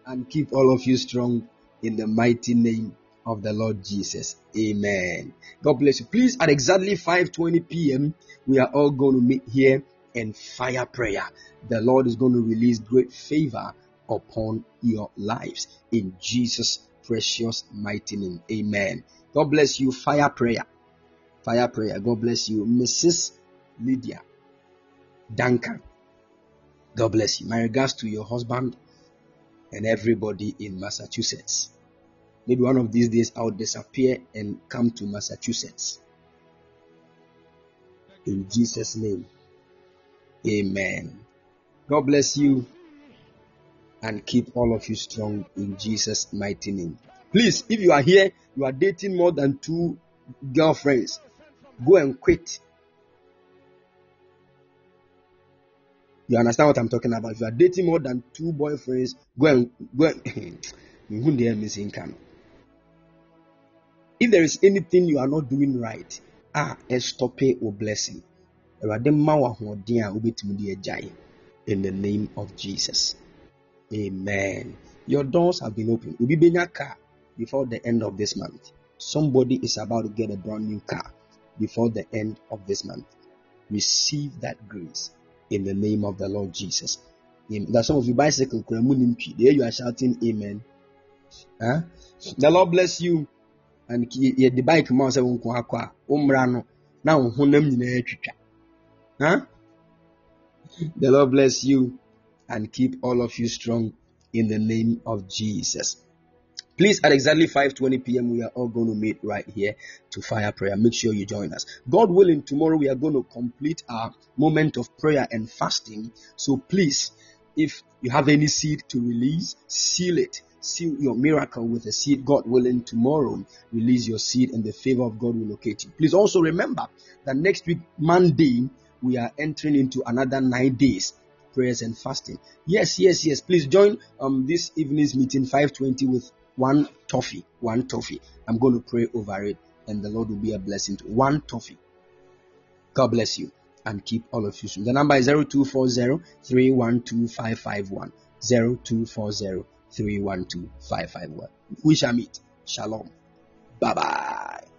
and keep all of you strong in the mighty name of the Lord Jesus. Amen. God bless you. Please, at exactly 5:20 p.m., we are all going to meet here and fire prayer. The Lord is going to release great favor upon your lives in Jesus' precious mighty name. Amen. God bless you. Fire prayer. Fire prayer. God bless you. Mrs. Lydia Duncan. God bless you. My regards to your husband and everybody in Massachusetts. Maybe one of these days I'll disappear and come to Massachusetts. In Jesus' name. Amen. God bless you and keep all of you strong in Jesus' mighty name. Please, if you are here, you are dating more than two girlfriends, go and quit. You understand what I'm talking about? If you are dating more than two boyfriends, go and go and. If there is anything you are not doing right, ah, stop it or blessing. A wobɛtumi in the name of Jesus. Amen. Your doors have been opened. Obi benya car before the end of this month. Somebody is about to get a brand new car before the end of this month. Receive that grace in the name of the Lord Jesus. That some of you bicycle. There you are shouting amen. Huh? The Lord bless you. And the bike ma wo sɛ wo nko akɔ a wo mmra no na wo honam nyinaa atwitwa. Huh? The Lord bless you and keep all of you strong in the name of Jesus. Please, at exactly 5:20 p.m., we are all going to meet right here to fire prayer. Make sure you join us. God willing, tomorrow we are going to complete our moment of prayer and fasting. So please, if you have any seed to release, seal it. Seal your miracle with a seed. God willing, tomorrow release your seed, and the favor of God will locate you. Please also remember that next week, Monday, we are entering into another nine days prayers and fasting. Yes, yes, yes. Please join um this evening's meeting 520 with one toffee. One toffee. I'm going to pray over it and the Lord will be a blessing to one toffee. God bless you. and keep all of you soon. The number is 0240 312 551. 0240 312 551. We shall meet. Shalom. Bye bye.